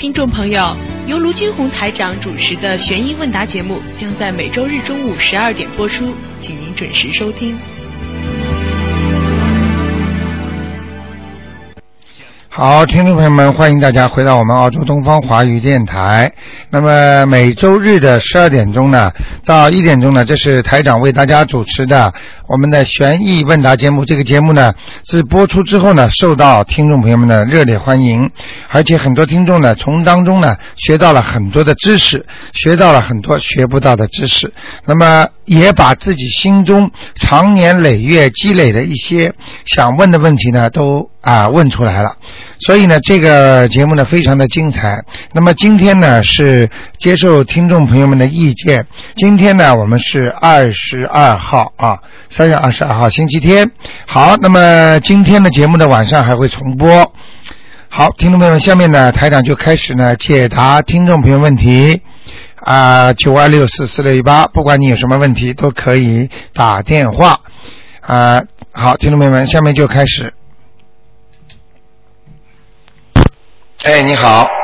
听众朋友，由卢军红台长主持的悬疑问答节目将在每周日中午十二点播出，请您准时收听。好，听众朋友们，欢迎大家回到我们澳洲东方华语电台。那么每周日的十二点钟呢，到一点钟呢，这是台长为大家主持的我们的悬疑问答节目。这个节目呢，自播出之后呢，受到听众朋友们的热烈欢迎，而且很多听众呢，从当中呢，学到了很多的知识，学到了很多学不到的知识。那么也把自己心中长年累月积累的一些想问的问题呢，都啊问出来了。所以呢，这个节目呢非常的精彩。那么今天呢是接受听众朋友们的意见。今天呢我们是二十二号啊，三月二十二号星期天。好，那么今天的节目呢晚上还会重播。好，听众朋友们，下面呢台长就开始呢解答听众朋友问题。啊，九二六四四六一八，不管你有什么问题都可以打电话。啊，好，听众朋友们，下面就开始。哎，你好。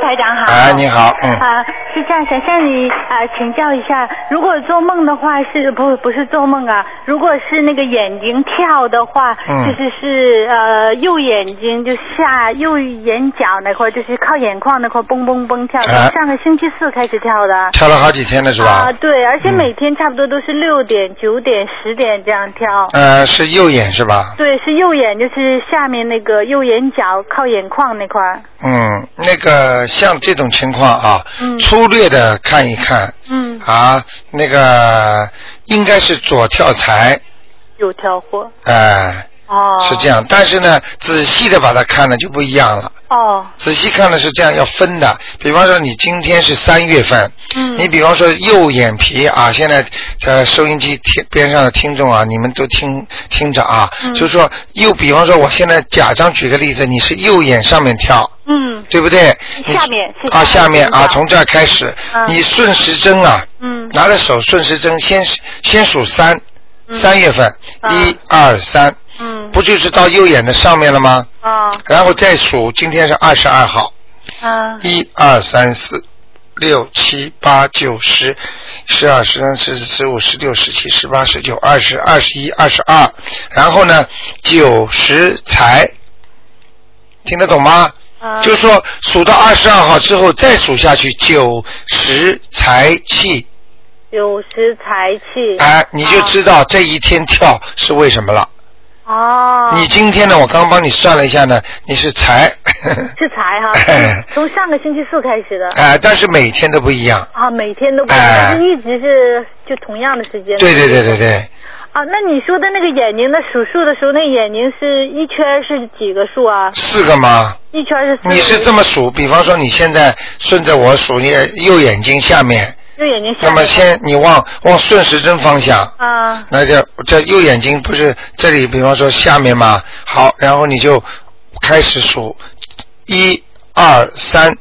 台长好。哎，你好，嗯，啊，是这样，想向你啊请教一下，如果做梦的话是不不是做梦啊？如果是那个眼睛跳的话，嗯就是是呃右眼睛就下右眼角那块，就是靠眼眶那块儿蹦蹦蹦跳，从哎上个星期四开始跳的。跳了好几天了是吧？啊，对，而且嗯每天差不多都是六点、九点、十点这样跳。呃，是右眼是吧？对，是右眼，就是下面那个右眼角靠眼眶那块。嗯，那个像这种情况啊，嗯。粗略的看一看。嗯，啊，那个应该是左跳财，右跳货。哎、哦。是这。样。但是呢，仔细的把它看了就不一样了。哦。仔细看的是这样，要分的。比方说，你今天是三月份，嗯。你比方说右眼皮啊，现在呃收音机听边上的听众啊，你们都听听着啊，嗯就是说右，比方说我现在假装举个例子，你是右眼上面跳，嗯对不对？下面是啊，下面啊，从这儿开始，嗯你顺时针啊，嗯拿着手顺时针先先数三，嗯三月份，啊一二三，嗯。不就是到右眼的上面了吗？啊然后再数，今天是二十二号，啊一二三四六七八九十十二十三十四十五十六十七十八十九二十二十一二十二，然后呢九十财，听得懂吗？啊就是说数到二十二号之后再数下去，九十财气，九十财气。哎，你就知道这一天跳是为什么了。哦。你今天呢，我刚帮你算了一下呢，你是财，是财哈 哎从上个星期四开始的。哎，但是每天都不一样。啊每天都不一样哎。但是一直是就同样的时间。对对对对对，啊那你说的那个眼睛的数数的时候那眼睛是一圈是几个数啊？四个吗？一圈是四个。你是这么数，比方说你现在顺着我数，你右眼睛下面，右眼睛下那么先你往往顺时针方向，啊。那就这右眼睛不是这里，比方说下面嘛，好，然后你就开始数，一二三，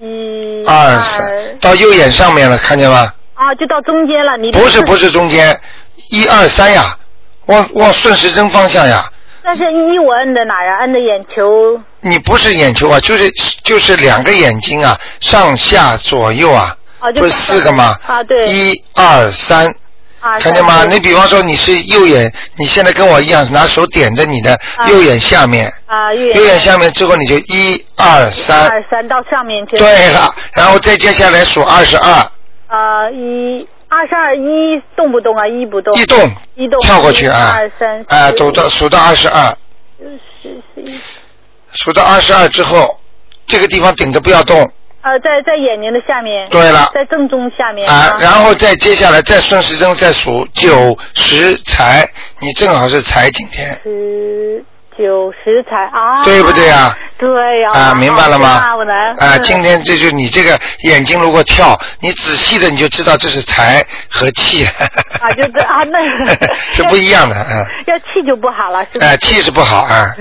一二三，到右眼上面了，看见吗？啊就到中间了你不是不是中间，一二三呀，往往顺时针方向呀。但是一我摁的哪呀？摁的眼球。你不是眼球啊，就是就是两个眼睛啊，上下左右啊，啊就不是四个吗？啊对。一二三，啊看见吗？你比方说你是右眼，你现在跟我一样，拿手点着你的啊。右眼下面，啊右右眼下面之后你就一二三，二三到上面去。对了，然后再接下来数二十二，啊一二十二一动不动啊？一不动。一动一动。跳过去啊。二三，啊，四数到数到二十二，十十一数到二十二之后，这个地方顶着不要动，呃在在眼睛的下面。对了。在正中下面。啊，然后再接下来再顺时针再数九十财，你正好是财今天，十九十才啊对不对啊？对呀啊，明白了吗啊我能？啊，嗯今天这就你这个眼睛如果跳，你仔细的你就知道这是财和气。啊就这啊那 是不一样的，嗯，要气就不好了是不是哎，气是不好啊，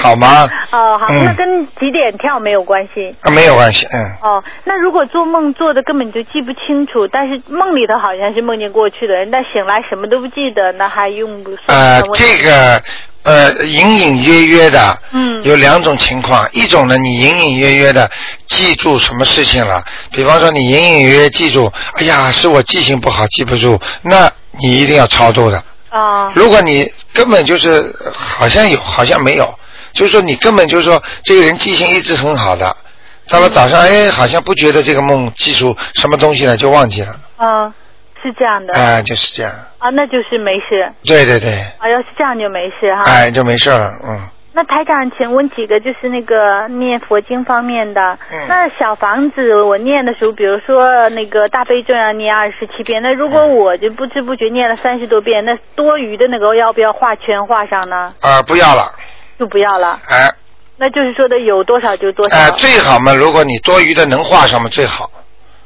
好吗？哦好嗯那跟几点跳没有关系啊，没有关系，嗯。哦，那如果做梦做的根本就记不清楚，但是梦里头好像是梦见过去的人，但醒来什么都不记得，那还用不呃这个呃，隐隐约约的，嗯。有两种情况，一种呢，你隐隐约约的记住什么事情了，比方说你隐隐约约记住，哎呀，是我记性不好记不住，那你一定要操作的。啊如果你根本就是呃好像有，好像没有，就是说你根本就是说这个人记性一直很好的，到了早上，哎，好像不觉得这个梦记住什么东西了，就忘记了，啊，是这样的哎、就是这样，啊，那就是没事对对对，啊，要是这样就没事哈。哎，就没事了，嗯。那台长，请问几个就是那个念佛经方面的。嗯那小房子我念的时候，比如说那个大悲咒要念二十七遍，那如果我就不知不觉念了三十多遍，那多余的那个要不要画圈画上呢？啊、不要了，就不要了。哎那就是说的有多少就多少。哎，最好嘛，如果你多余的能画上嘛最好，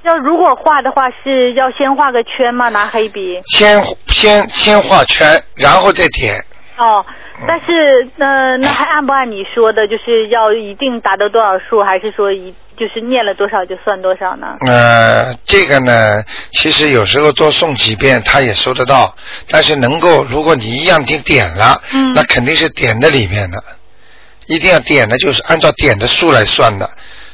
要如果画的话，是要先画个圈吗？拿黑笔。先先先画圈，然后再点，哦，但是呃，那还按不按你说的，就是要一定达到多少数，还是说一就是念了多少就算多少呢？呃，这个呢，其实有时候多送几遍他也收得到，但是能够，如果你一样已经点了，嗯那肯定是点的里面的，一定要点的，就是按照点的数来算的。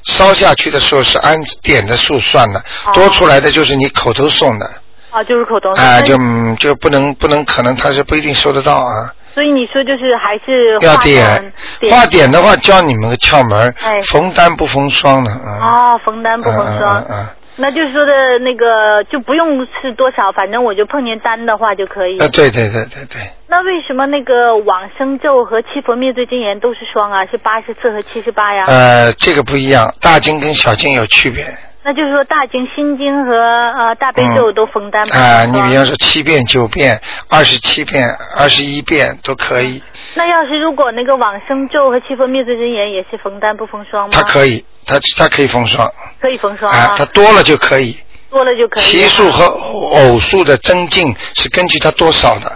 烧下去的时候是按点的数算的，哦。多出来的就是你口头送的，啊，就是口头啊、就嗯就不能不能，可能他是不一定收得到啊。所以你说就是还是要点，画点的话教你们个窍门哎，逢单不逢双的啊。哦，逢单不逢双，嗯嗯嗯那就是说的那个就不用是多少，反正我就碰见单的话就可以。嗯，呃，对对对对对，那为什么那个往生咒和七佛灭罪真言都是双啊？是八十四和七十八呀？呃，这个不一样，大经跟小经有区别。那就是说大经、心经和呃大悲咒都逢单不逢啊、双。你比方说七遍、九遍、二十七遍、二十一遍都可以，那要是如果那个往生咒和七佛灭罪真言也是逢单不逢双吗？它可以，它它可以封双，可以逢双啊、啊，它多了就可以。多了就可以。奇数和偶数的增进是根据它多少的，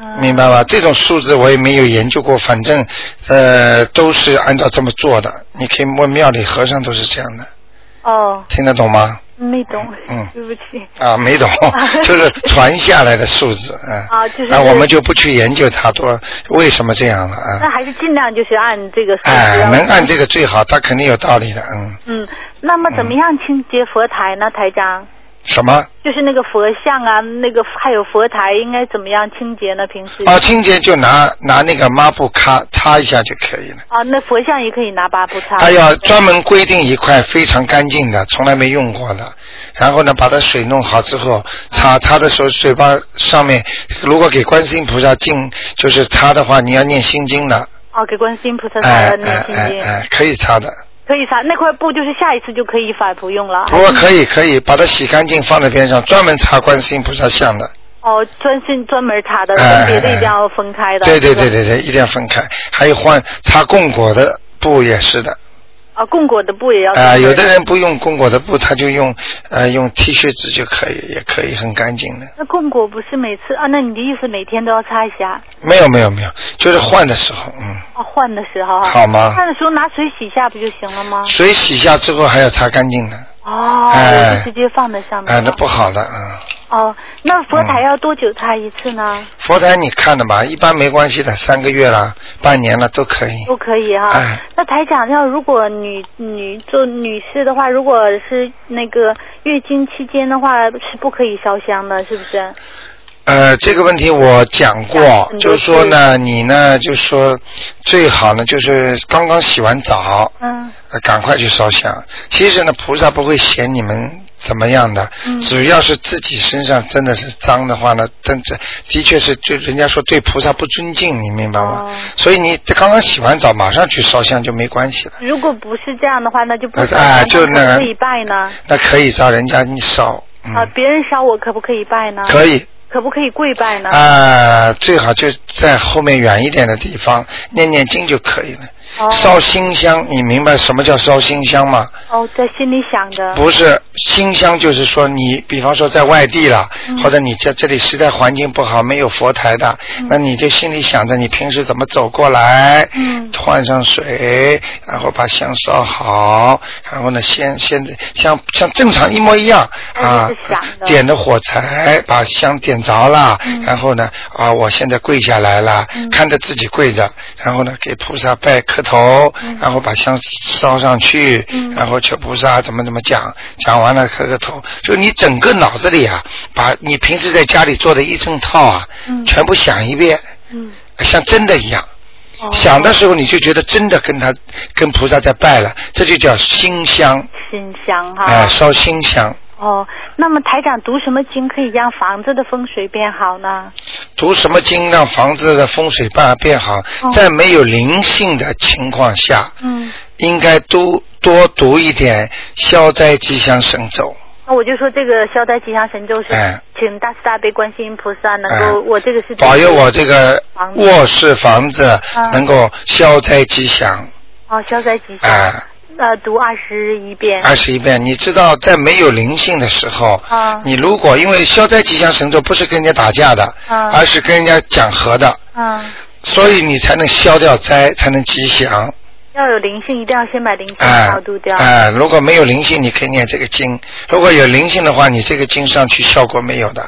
嗯明白吧？这种数字我也没有研究过，反正呃都是按照这么做的。你可以问庙里和尚都是这样的，哦，听得懂吗？没懂，嗯对不起。啊，没懂，就是传下来的数字，嗯。啊就是那我们就不去研究它多为什么这样了啊。那还是尽量就是按这个数字哎，能按这个最好，它肯定有道理的，嗯。嗯，那么怎么样清洁佛台呢，台长？什么？就是那个佛像啊，那个还有佛台，应该怎么样清洁呢？平时啊，清洁就拿拿那个抹布擦擦一下就可以了。啊，那佛像也可以拿抹布擦。它要专门规定一块非常干净的，从来没用过的，然后呢，把它水弄好之后，擦擦的时候，嘴巴上面如果给观世音菩萨敬，就是擦的话，你要念心经的，哦，给观世音菩萨擦哎的念哎心经，哎哎，可以擦的。可以擦那块布，就是下一次就可以反复用了。不过可以可以把它洗干净放在边上，专门擦观世音菩萨像的。哦，专心专门擦的，哎跟别的一定要分开的。对对对对对，一定要分开。还有换擦供果的布也是的。啊，供果的布也要啊、有的人不用供果的布，他就用呃用 T 恤纸就可以，也可以很干净的。那供果不是每次啊？那你的意思每天都要擦一下？没有没有没有，就是换的时候，嗯，啊，换的时候啊。好吗换的时候拿水洗一下不就行了吗？水洗下之后还要擦干净的，哦，直接放在上面哎、那不好的啊、哦，那佛台要多久擦一次呢？佛台你看的吧，一般没关系的，三个月了、半年了都可以。都可以哈、哎那台长，要如果女女做女士的话，如果是那个月经期间的话，是不可以烧香的，是不是？呃，这个问题我讲过就是说呢，你呢，就是说最好呢，就是刚刚洗完澡，嗯呃赶快去烧香。其实呢，菩萨不会嫌你们怎么样的，嗯只要是自己身上真的是脏的话呢，真这的确是就人家说对菩萨不尊敬，你明白吗？哦所以你刚刚洗完澡马上去烧香就没关系了。如果不是这样的话，那就不呃烧哎香，就那可可以拜呢？那可以找人家你烧，嗯，啊，别人烧我可不可以拜呢？可以。可不可以跪拜呢？啊、最好就在后面远一点的地方念念经就可以了。哦。烧心香，你明白什么叫烧心香吗？哦，在心里想的。不是心香，就是说你，比方说在外地了，嗯。或者你在这里实在环境不好，没有佛台的，那你就心里想着你平时怎么走过来，嗯。换上水，然后把香烧好，然后呢，先先像像正常一模一样啊点的火柴，把香点着了，嗯。然后呢，啊，我现在跪下来了，嗯。看着自己跪着，然后呢，给菩萨拜磕头，然后把香烧上去，嗯然后求菩萨怎么怎么讲，讲完了磕个头，就你整个脑子里啊，把你平时在家里做的一整套啊，嗯全部想一遍，嗯。像真的一样。哦想的时候，你就觉得真的跟他跟菩萨在拜了，这就叫心香，心香哈。哎、烧心香。哦，那么台长读什么经可以让房子的风水变好呢？读什么经让房子的风水办变好？哦在没有灵性的情况下，嗯，应该多多读一点消灾吉祥神咒。那我就说这个消灾吉祥神咒是哎请大慈大悲观世音菩萨能够，哎我这个是保佑我这个卧室房子嗯能够消灾吉祥。哦消灾吉祥，哎呃读二十一遍。二十一遍，你知道，在没有灵性的时候，啊你如果因为消灾吉祥神咒不是跟人家打架的，啊而是跟人家讲和的，啊，所以你才能消掉灾，才能吉祥。要有灵性，一定要先把灵性哎超度掉。哎，如果没有灵性，你可以念这个经；如果有灵性的话，你这个经上去效果没有的，哦。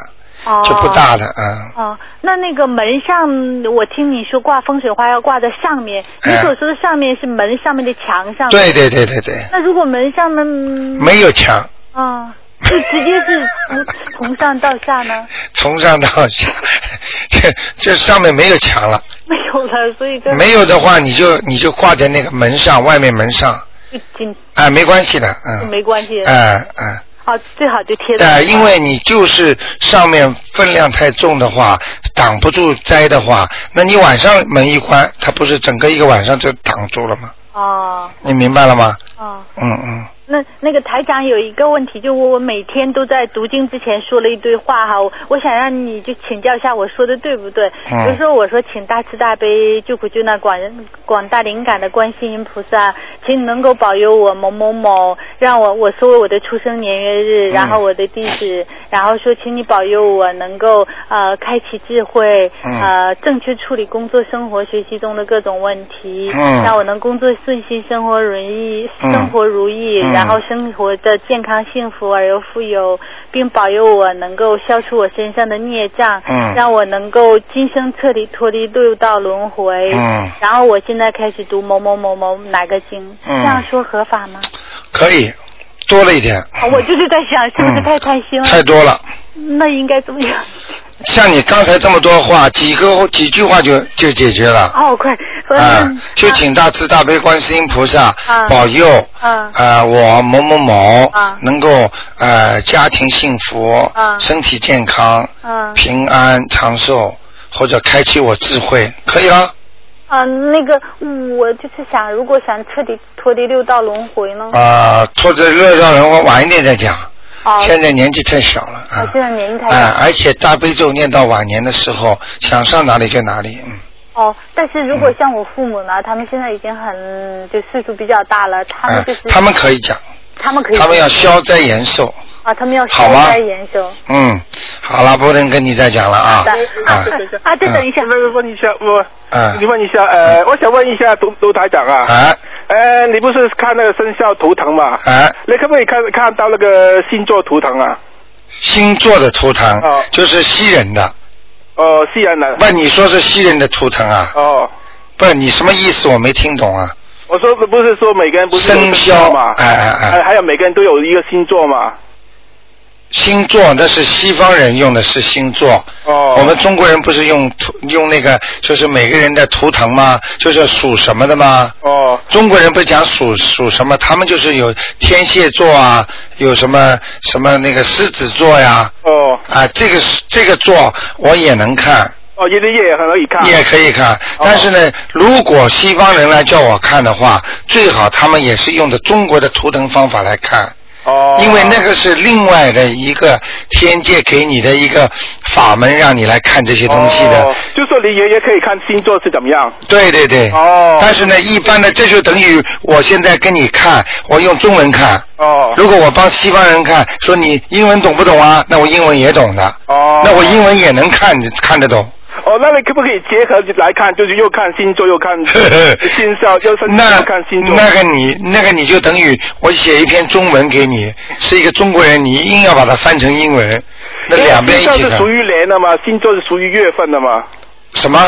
就不大的，嗯。哦，那那个门上，我听你说挂风水花要挂在上面，你哎所说的上面是门上面的墙上。对。对对对对，那如果门上面，没有墙，啊，就直接是从 从上到下呢？从上到下，这这上面没有墙了。没有了，所以跟没有的话，你就你就挂在那个门上，外面门上，就紧哎，没关系的，嗯，没关系。哎哎。好，最好就贴在。呃，因为你就是上面分量太重的话，挡不住灾的话，那你晚上门一关，它不是整个一个晚上就挡住了吗？哦你明白了吗？哦，嗯嗯，那那个台长有一个问题，就我我每天都在读经之前说了一堆话哈，我我想让你就请教一下我说的对不对？嗯。比如说我说请大慈大悲救苦救难广人广大灵感的观世音菩萨，请你能够保佑我某某某，让我我说我的出生年月日，嗯。然后我的地址，然后说请你保佑我能够呃开启智慧，嗯。呃正确处理工作、生活、学习中的各种问题，嗯。让我能工作顺心，生活如意，嗯生活如意，嗯然后生活的健康幸福而又富有，并保佑我能够消除我身上的孽障，嗯让我能够今生彻底脱离六道轮回。嗯然后我现在开始读某某某某哪个经，嗯这样说合法吗？可以多了一点。啊我就是在想，是不是嗯太贪心了？太多了。那应该怎么样？像你刚才这么多话，几个几句话就就解决了。哦，快，啊嗯，就请大慈大悲观世音菩萨啊保佑，啊呃，我某某某啊能够呃家庭幸福啊，身体健康，嗯平安长寿，或者开启我智慧，可以了。啊，那个我就是想，如果想彻底脱离六道轮回呢？啊，脱离六道轮回晚一点再讲，哦，现在年纪太小了啊。哦现在年纪太啊小，而且大悲咒念到晚年的时候，想上哪里就哪里，嗯。哦，但是如果像我父母呢，他们现在已经很就岁数比较大了，他们啊就是、，他们可以讲，他们可以他们要消灾延寿。啊，他们要好吗消灾延寿。嗯，好了，不能跟你再讲了啊。的啊再等一下，问问一下我，嗯你问一下，呃，我想问一下卢卢台长啊，啊呃，你不是看那个生肖图腾嘛？啊！你可不可以看看到那个星座图腾啊？星座的图腾哦就是西人的，哦，西人的。不，你说是西人的图腾啊？哦，不，你什么意思？我没听懂啊。我说不是说每个人不是生肖肖嘛？哎哎哎还还有每个人都有一个星座嘛？星座那是西方人用的是星座，哦，我们中国人不是用图用那个就是每个人的图腾吗？就是属什么的吗？哦中国人不是讲属属什么？他们就是有天蝎座啊，有什么什么那个狮子座呀，哦啊，这个这个座我也能看，哦，夜的夜也很可以看。也可以看。但是呢，如果西方人来叫我看的话，最好他们也是用的中国的图腾方法来看。哦，因为那个是另外的一个天界给你的一个法门，让你来看这些东西的。哦，就说你爷爷可以看星座是怎么样？对对对。哦但是呢，一般的这就等于我现在跟你看，我用中文看。哦如果我帮西方人看，说你英文懂不懂啊？那我英文也懂的。哦，那我英文也能看看得懂。哦，那你可不可以结合来看？就是又看星座，又看 星象，又是那又看星座。那个你那个你就等于我写一篇中文给你，是一个中国人，你硬要把它翻成英文，那两边一起看星象是属。于年的嘛，星座是属于月份的嘛。什么？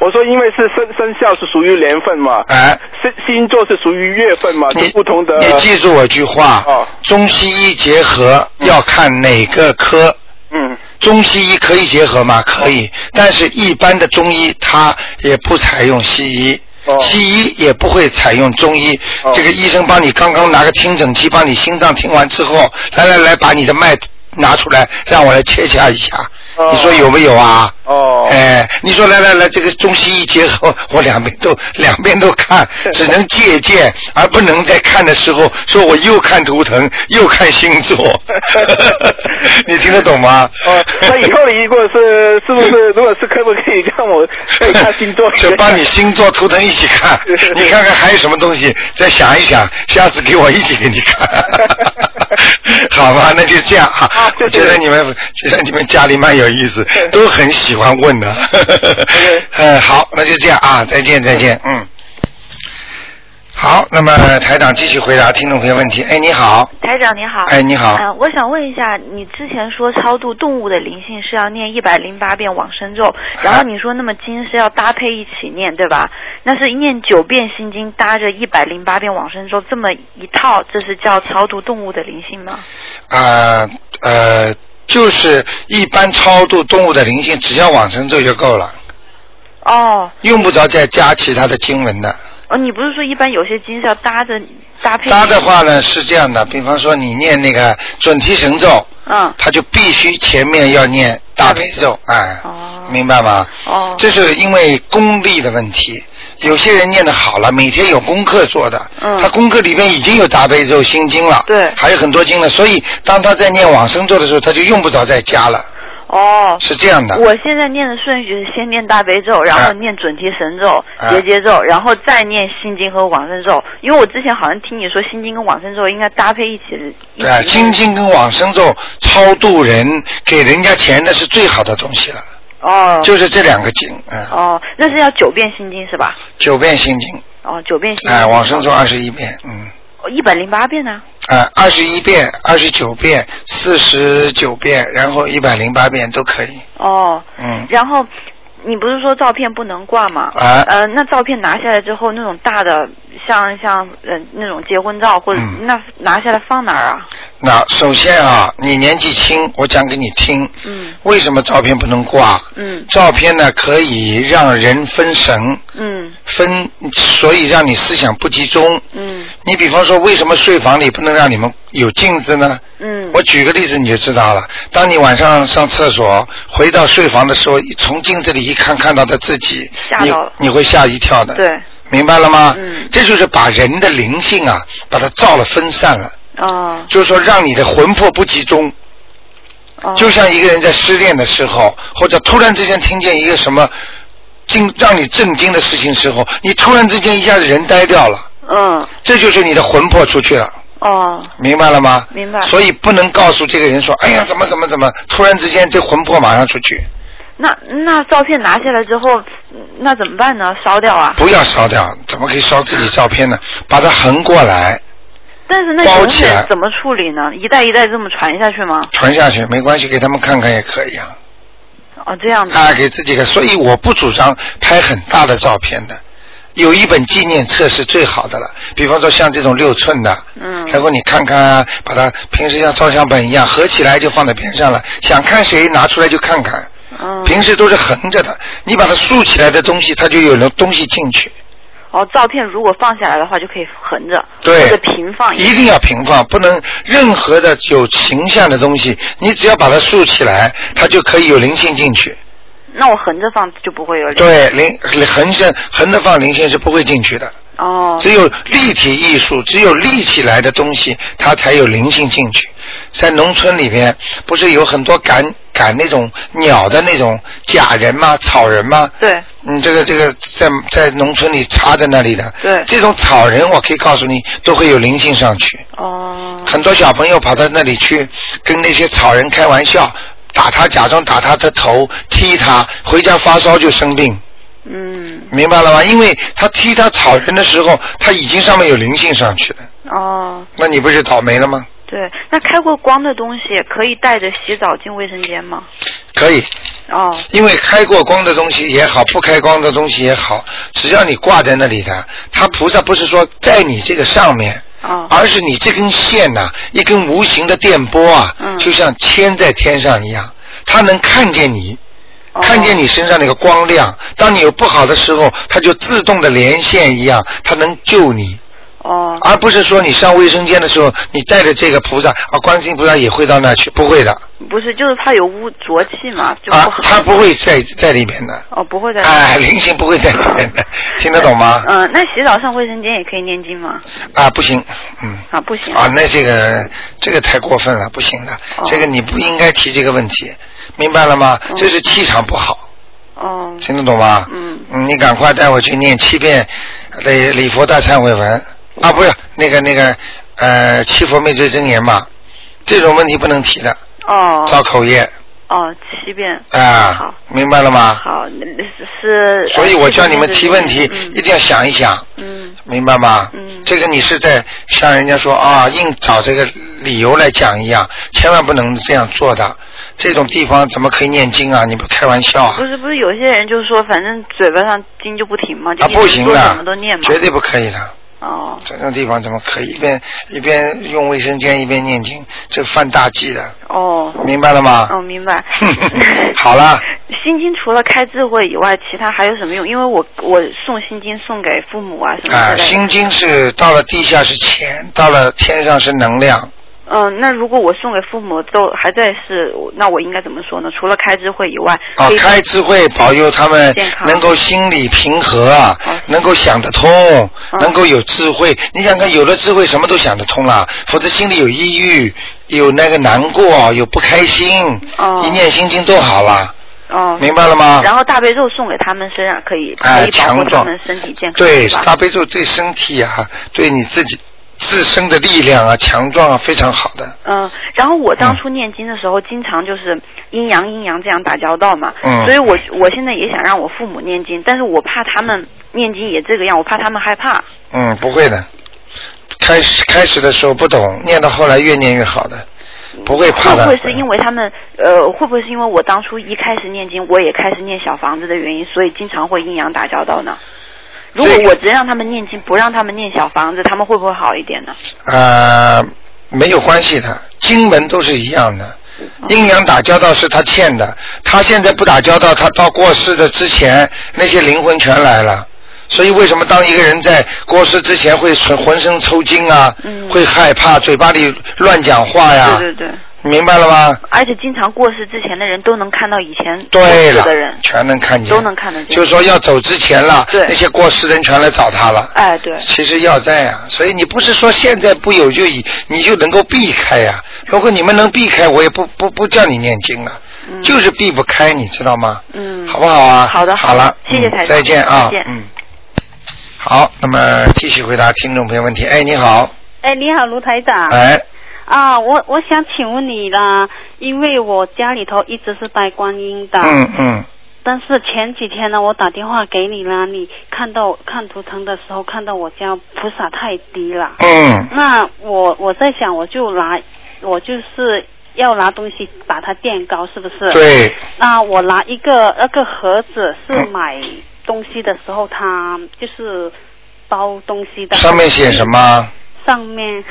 我说，因为是生生肖是属于年份嘛，哎，星星座是属于月份嘛，就你不同的。你记住我句话，哦中西医结合要看哪个科。嗯，中西医可以结合吗？可以，但是一般的中医它也不采用西医。哦西医也不会采用中医，哦这个医生帮你刚刚拿个听诊器，帮你心脏听完之后，来来来，把你的脉拿出来，让我来切下一下，哦你说有没有啊？哦，哎，你说来来来，这个中西医结合，我两边都 两边都看，只能借鉴，而不能在看的时候说我又看图腾又看星座，你听得懂吗？哦，那以后你如果是是不是，如果是可不可以让我再看星座？就帮你星座图腾一起看，你看看还有什么东西，再想一想，下次给我一起给你看，好吧？那就这样啊我觉得你们觉得你们家里蛮有意思，都很喜欢问的。嗯，好，那就这样啊，再见再见，嗯。好，那么台长继续回答听众朋友问题。哎，你好，台长你好。哎，你好，嗯、我想问一下，你之前说超度动物的灵性是要念一百零八遍往生咒，然后你说那么经是要搭配一起念，对吧？那是念九遍心经搭着一百零八遍往生咒这么一套，这是叫超度动物的灵性吗？啊呃就是一般超度动物的灵性，只要往生咒就够了，哦用不着再加其他的经文的。哦，你不是说一般有些经是要搭着搭配？搭的话呢是这样的，比方说你念那个准提神咒，嗯他就必须前面要念大悲咒，哎，哦明白吗？哦这是因为功力的问题。有些人念的好了，每天有功课做的，嗯。他功课里面已经有大悲咒、心经了，对。还有很多经了，所以当他在念往生咒的时候，他就用不着再加了，哦。是这样的。我现在念的顺序是先念大悲咒，然后念准提神咒、啊。结节咒，然后再念心经和往生咒。因为我之前好像听你说心经跟往生咒应该搭配一起对啊，心经跟往生咒超度人给人家钱那是最好的东西了，哦就是这两个经，嗯，哦，那是要九遍心经是吧？九遍心经，哦，九遍心经。哎，往生咒二十一遍，嗯，一百零八遍呢？啊，二十一遍、二十九遍、四十九遍，然后一百零八遍都可以，哦，嗯，然后你不是说照片不能挂吗？啊呃，那照片拿下来之后，那种大的，像像呃那种结婚照或者、嗯那拿下来放哪儿啊？那首先啊，你年纪轻，我讲给你听，嗯为什么照片不能挂？嗯照片呢可以让人分神，嗯分，所以让你思想不集中。嗯你比方说，为什么睡房里不能让你们有镜子呢？嗯。我举个例子你就知道了。当你晚上上厕所回到睡房的时候，从镜子里一看看到的自己，你吓到了你会吓一跳的。对，明白了吗？嗯这就是把人的灵性啊，把它造了分散了，哦就是说让你的魂魄不集中。哦。就像一个人在失恋的时候，或者突然之间听见一个什么惊让你震惊的事情时候，你突然之间一下子人呆掉了，嗯这就是你的魂魄出去了。哦明白了吗？明白所以不能告诉这个人说，哎呀，怎么怎么怎么，突然之间这魂魄马上出去，那那照片拿下来之后，那怎么办呢？烧掉啊？不要烧掉，怎么可以烧自己照片呢？把它横过来但是那人包起来会怎么处理呢？一代一代这么传下去吗？传下去，没关系，给他们看看也可以啊。哦，这样子。啊，给自己看，所以我不主张拍很大的照片的。有一本纪念册是最好的了，比方说像这种六寸的，嗯然后你看看啊，把它平时像照相本一样合起来就放在边上了，想看谁拿出来就看看。嗯。平时都是横着的，你把它竖起来的东西，它就有了东西进去。哦，照片如果放下来的话，就可以横着对或者平放。一定要平放，不能任何的有形象的东西，你只要把它竖起来，它就可以有灵性进去。那我横着放就不会有灵。对，灵横着横着放灵性是不会进去的。哦，只有立体艺术，只有立起来的东西，它才有灵性进去。在农村里边，不是有很多赶赶那种鸟的那种假人吗？草人吗？对嗯，这个这个在在农村里插在那里的，对这种草人，我可以告诉你，都会有灵性上去。哦很多小朋友跑到那里去跟那些草人开玩笑，打他，假装打他的头，踢他，回家发烧就生病，嗯。明白了吗？因为他踢他草人的时候，他已经上面有灵性上去了，哦，那你不是倒霉了吗？对，那开过光的东西可以带着洗澡进卫生间吗？可以，哦。因为开过光的东西也好，不开光的东西也好，只要你挂在那里的，他菩萨不是说在你这个上面，哦。而是你这根线呐、一根无形的电波啊，嗯。就像牵在天上一样，他能看见你，哦看见你身上那个光亮。当你有不好的时候，它就自动的连线一样，它能救你，哦而不是说你上卫生间的时候，你带着这个菩萨啊，观世音菩萨也会到那去，不会的不是，就是怕有污浊气嘛，就啊不好。，它不会在在里面的，哦，不会在。哎，灵性不会在里面的，听得懂吗？嗯、那洗澡上卫生间也可以念经吗？啊，不行，嗯。啊，不行。啊，那这个这个太过分了，不行的，哦这个你不应该提这个问题，明白了吗？这是气场不好，哦听得懂吗？嗯你赶快带我去念七遍礼礼佛大忏悔文啊，不是那个那个呃七佛灭罪真言嘛，这种问题不能提的，哦造口业哦，七遍。啊好，明白了吗？好，那是是。所以我叫你们提问题嗯一定要想一想，嗯明白吗？嗯这个你是在像人家说啊，硬找这个理由来讲一样，千万不能这样做的。这种地方怎么可以念经啊？你不开玩笑啊不？是不是，有些人就说，反正嘴巴上经就不停嘛，就啊，不行的么都念，嘛。绝对不可以的。哦这种地方怎么可以一边一边用卫生间一边念经？这犯大忌的，哦明白了吗？哦，明白。好了，心经除了开智慧以外，其他还有什么用？因为我我送心经送给父母啊什么的。心经是到了地下是钱，到了天上是能量。嗯，那如果我送给父母都还在世，那我应该怎么说呢？除了开智慧以外，啊开智慧保佑他们能够心理平和啊哦，能够想得通，嗯。能够有智慧。你想看，有了智慧，什么都想得通了，否则心里有抑郁，有那个难过，有不开心，哦。一念心经都好了，哦，明白了吗？然后大悲咒送给他们身上可以哎可以保护他强壮。们身体健康，对，大悲咒对身体啊，对你自己自身的力量啊、强壮啊，非常好的。嗯，然后我当初念经的时候，经常就是阴阳阴阳这样打交道嘛，嗯所以我我现在也想让我父母念经，但是我怕他们念经也这个样，我怕他们害怕。嗯，不会的。开始开始的时候不懂，念到后来越念越好的，不会怕的。会不会是因为他们呃，会不会是因为我当初一开始念经，我也开始念小房子的原因，所以经常会阴阳打交道呢？如果这个我只让他们念经，不让他们念小房子，他们会不会好一点呢？呃，没有关系的，经文都是一样的。哦阴阳打交道是他欠的，他现在不打交道，他到过世的之前，那些灵魂全来了。所以为什么当一个人在过世之前会浑浑身抽筋啊，嗯会害怕，嘴巴里乱讲话呀？对对对，明白了吗？而且经常过世之前的人都能看到以前过对了世的人，，全能看见，都能看得见就是说要走之前了，对那些过世人全来找他了。哎，对，其实要在啊，所以你不是说现在不有就以你就能够避开呀、如果你们能避开，我也不不不叫你念经了，嗯就是避不开，你知道吗？嗯，好不好啊？好的好了，嗯谢谢台长再见啊再见，嗯。好，那么继续回答听众朋友问题。哎，你好，哎，你好，卢台长。哎，啊，我我想请问你啦，因为我家里头一直是拜观音的，嗯嗯，但是前几天呢，我打电话给你啦，你看到看图腾的时候，看到我家菩萨太低了，嗯那我我在想，我就拿，我就是要拿东西把它垫高，是不是？。对，那我拿一个那个盒子是嗯买东西的时候，它就是包东西的。上面写什？么？上面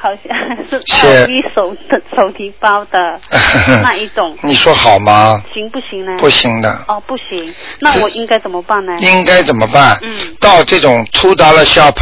好像是写 LV 手的手提包的 那一种，你说好吗？行不行呢？不。行的，哦，不行，那我应该怎么办呢？应该怎么办？嗯。到这种 two dollar shop，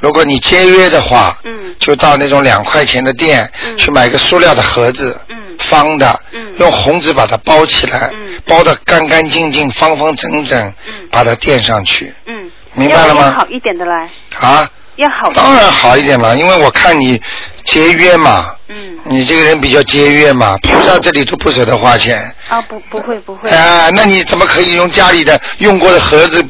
如果你节约的话，嗯。就到那种两块钱的店、嗯。去买个塑料的盒子，嗯。方的，嗯。用红纸把它包起来，嗯。包的干干净净、方方整整，嗯。把它垫上去，嗯，明白了吗？好一点的来，啊，要好。当然好一点了，因为我看你节约嘛，嗯。你这个人比较节约嘛，菩萨这里都不舍得花钱。啊，不不会不会。啊、那你怎么可以用家里的用过的盒子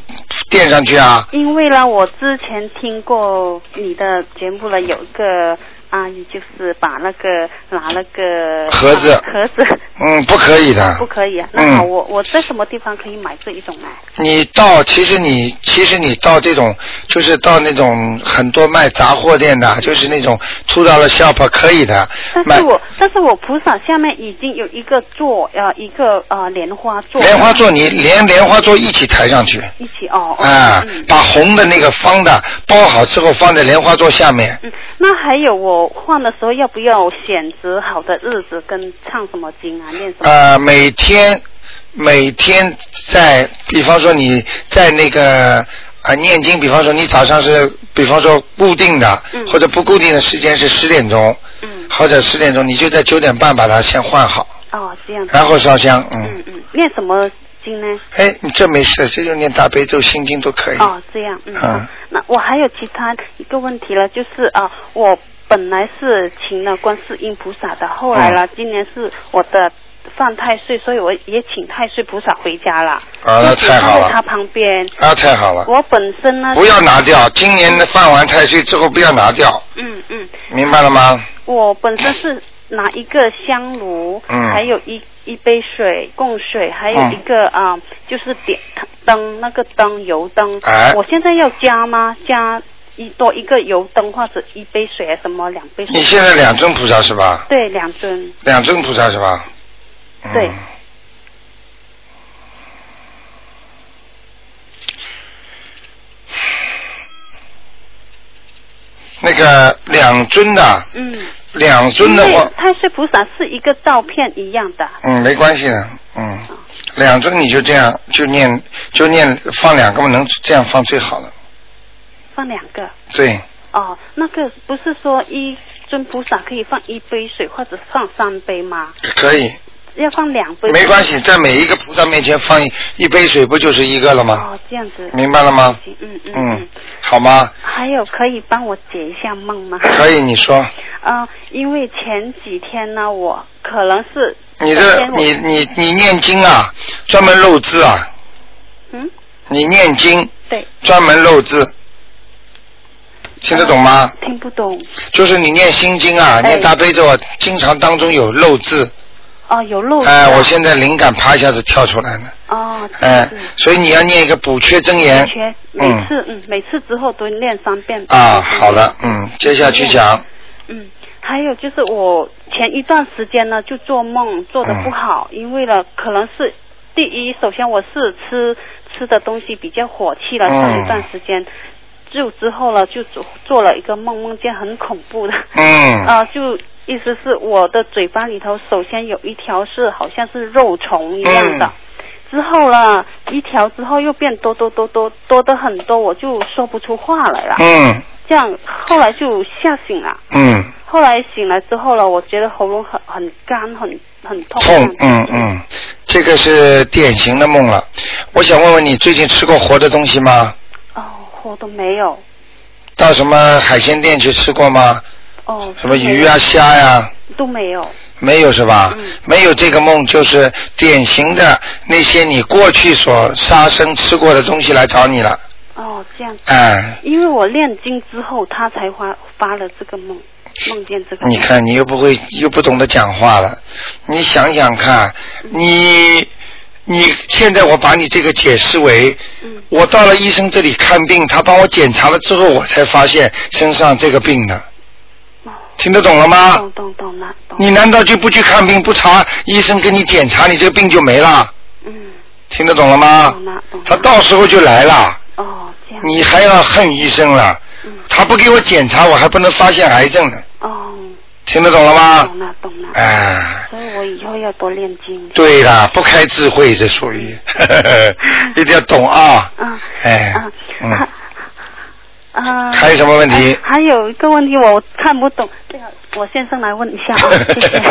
垫上去啊？因为呢，我之前听过你的节目了，有一个阿姨就是把那个拿那个盒子啊盒子嗯，不可以的。不可以啊。那好，嗯我我在什么地方可以买这一种呢？你到，其实你其实你到这种，就是到那种很多卖杂货店的，就是那种出到了 shop 可以的。但是我但是我菩萨下面已经有一个座呃一个呃莲花座。莲花座，你连莲花座一起抬上去。一起哦。哦啊，嗯把红的那个方的包好之后放在莲花座下面。嗯，那还有我换的时候要不要选择好的日子跟唱什么经啊，念什么？呃，每天每天在，比方说你在那个啊、念经，比方说你早上是，比方说固定的，嗯或者不固定的时间是十点钟，嗯，或者十点钟，你就在九点半把它先换好，哦，这样。然后烧香，嗯，嗯嗯，念什么经呢？哎，你这没事，这就念大悲咒、心经都可以。哦，这样，嗯，嗯那我还有其他一个问题了，就是啊、我本来是请了观世音菩萨的，后来嗯。了，今年是我的犯太岁，所以我也请太岁菩萨回家了，啊太好了。在他旁边。啊，太好了，我本身呢，不要拿掉，今年的犯完太岁之后不要拿掉，嗯嗯，明白了吗？我本身是拿一个香炉，嗯。还有一一杯水供水，还有嗯一个啊、就是点灯那个灯油灯。哎。我现在要加吗？加一多一个油灯或者一杯水啊什么两杯水？你现在两尊菩萨是吧？对两尊。两尊菩萨是吧？嗯、对。那个两尊的，嗯。两尊的话，太岁菩萨是一个照片一样的。嗯，没关系的，嗯，两尊你就这样就念就念放两个嘛，能这样放最好了。放两个。对，哦，那个不是说一尊菩萨可以放一杯水或者放三杯吗？可以，要放两杯。没关系，在每一个菩萨面前放一一杯水，不就是一个了吗？哦，这样子。明白了吗？嗯嗯嗯，好吗？还有可以帮我解一下梦吗？可以，你说，啊、因为前几天呢，我可能是你首先我这你你你念经啊，专门漏字啊，嗯，你念经对，专门漏字，听得懂吗？听不懂就是你念心经啊，哎念大悲咒啊，经常当中有漏字。哦，有漏字哎、啊我现在灵感啪一下子跳出来了。哦，哎、所以你要念一个补缺真言。缺每次嗯每次之后都念三遍啊，好了，嗯，接下去讲。嗯，还有就是我前一段时间呢，就做梦做的不好，嗯因为呢，可能是第一，首先我是吃吃的东西比较火气了，嗯上一段时间。就之后呢，就做做了一个梦，梦见很恐怖的，嗯 啊、就意思是我的嘴巴里头首先有一条是好像是肉虫一样的，嗯之后呢，一条之后又变多多多多多的很多，我就说不出话来了。嗯这样后来就吓醒了。嗯，后来醒来之后呢，我觉得喉咙很很干，很很痛。痛，嗯嗯，这个是典型的梦了。我想问问你，最近吃过活的东西吗？哦，我都没有。到什么海鲜店去吃过吗？哦。什么鱼啊、虾呀、都没有。没有是吧？嗯没有这个梦，就是典型的那些你过去所杀生吃过的东西来找你了。哦，这样。哎，因为我念经之后，他才发发了这个梦，梦见这个。你看你又不会又不懂得讲话了，你想想看，你你现在我把你这个解释为，嗯我到了医生这里看病，他帮我检查了之后，我才发现身上这个病的，听得懂了吗？哦懂懂懂了，懂。你难道就不去看病，不查医生给你检查，你这个病就没了？嗯。听得懂了吗？懂了懂了。他到时候就来了，哦，这样。你还要恨医生了。嗯他不给我检查，我还不能发现癌症呢。哦，听得懂了吗？懂了懂了。哎，所以我以后要多练经。对啦，不开智慧这属于，一定要懂啊。嗯。哎啊，嗯还啊。还有什么问题还有一个问题我看不懂，这个我先生来问一下啊，谢谢。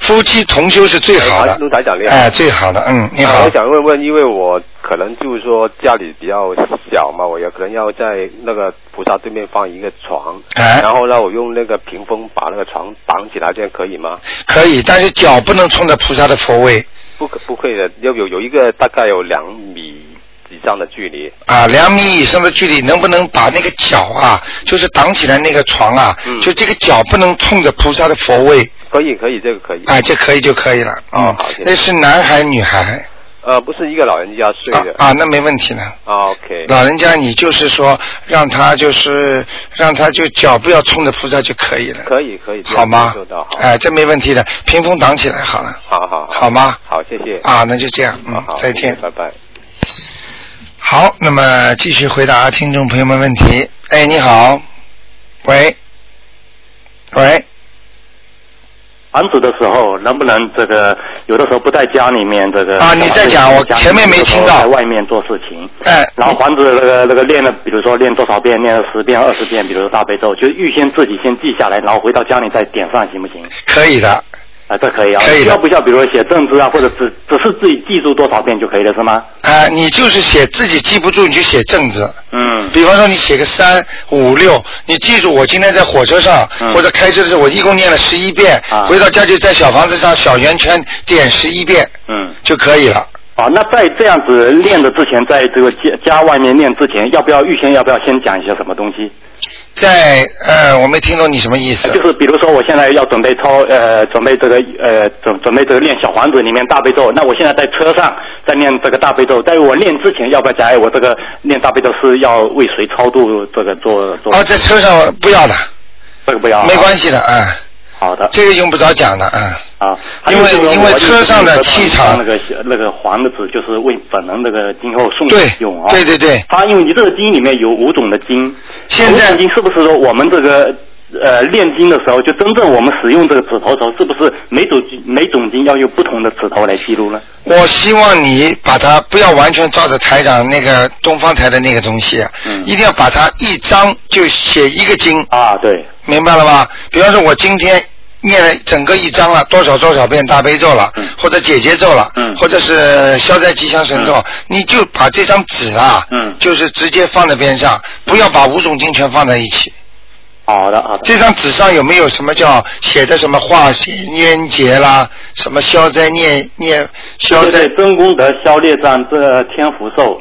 夫妻同修是最好的哎，陆台长你好哎，最好的，嗯，你啊好我，想问问，因为我可能就是说家里比较小嘛，我也可能要在那个菩萨对面放一个床，哎然后呢，我用那个屏风把那个床挡起来，这样可以吗？可以，但是脚不能冲着菩萨的佛位不可不可以的，要有有一个大概有两米以上的距离。啊，两米以上的距离，能不能把那个脚啊，就是挡起来那个床啊，嗯就这个脚不能冲着菩萨的佛位，可以可以，这个可以。哎，这可以就可以了，嗯哦好谢谢，那是男孩女孩呃，不是一个老人家睡的。啊啊，那没问题了。啊 OK。老人家，你就是说让他就是让他就脚不要冲着菩萨就可以了，可以可以，好吗做到好。？哎，这没问题的，屏风挡起来好了，好好好吗？好，谢谢。啊，那就这样，嗯好好，，再见。拜拜。好，那么继续回答听众朋友们问题。哎，你好，喂，喂，房子的时候，能不能这个有的时候不在家里面这个啊你在讲我前面没听到。在外面做事情，哎，然后房子那个那个练了，比如说练多少遍，练了十遍、二十遍，比如说大悲咒，就预先自己先记下来，然后回到家里再点上，行不行？可以的，啊，这可以啊，可以要不需要？比如说写正字啊，或者只只是自己记住多少遍就可以了，是吗？啊，你就是写自己记不住，你就写正字。嗯，比方说你写个三五六，你记住我今天在火车上、嗯或者开车的时候，我一共念了十一遍，啊回到家就在小房子上小圆圈点十一遍嗯。就可以了。啊，那在这样子练的之前，在这个家家外面练之前，要不要预先要不要先讲一些什么东西？在呃，我没听懂你什么意思。就是比如说，我现在要准备抄呃，准备这个呃，准准备这个练小房子里面大悲咒。那我现在在车上在念这个大悲咒，在我练之前，要不要讲？哎，我这个练大悲咒是要为谁超度？这个做做哦，在车上不要的，这个不要，没关系的，嗯，好的这个用不着讲的，嗯。啊。因为因为车上的气场那个那个黄的纸，就是为本人那个今后送对用啊。对对对它因为你这个经里面有五种的经，现在经是不是说我们这个？呃，炼经的时候，就真正我们使用这个指头的时候，是不是每种每种经要用不同的指头来记录呢？我希望你把它不要完全照着台长那个东方台的那个东西，嗯一定要把它一张就写一个经，啊，对，明白了吧？比方说，我今天念了整个一章了，多少多少遍大悲咒了，嗯或者解结咒了，嗯或者是消灾吉祥神咒，你就把这张纸啊，嗯就是直接放在边上，不要把五种经全放在一起。好的，好的。这张纸上有没有什么叫写的什么化解冤结啦，什么消灾念念消灾对对，？真功德消孽障，这天福寿。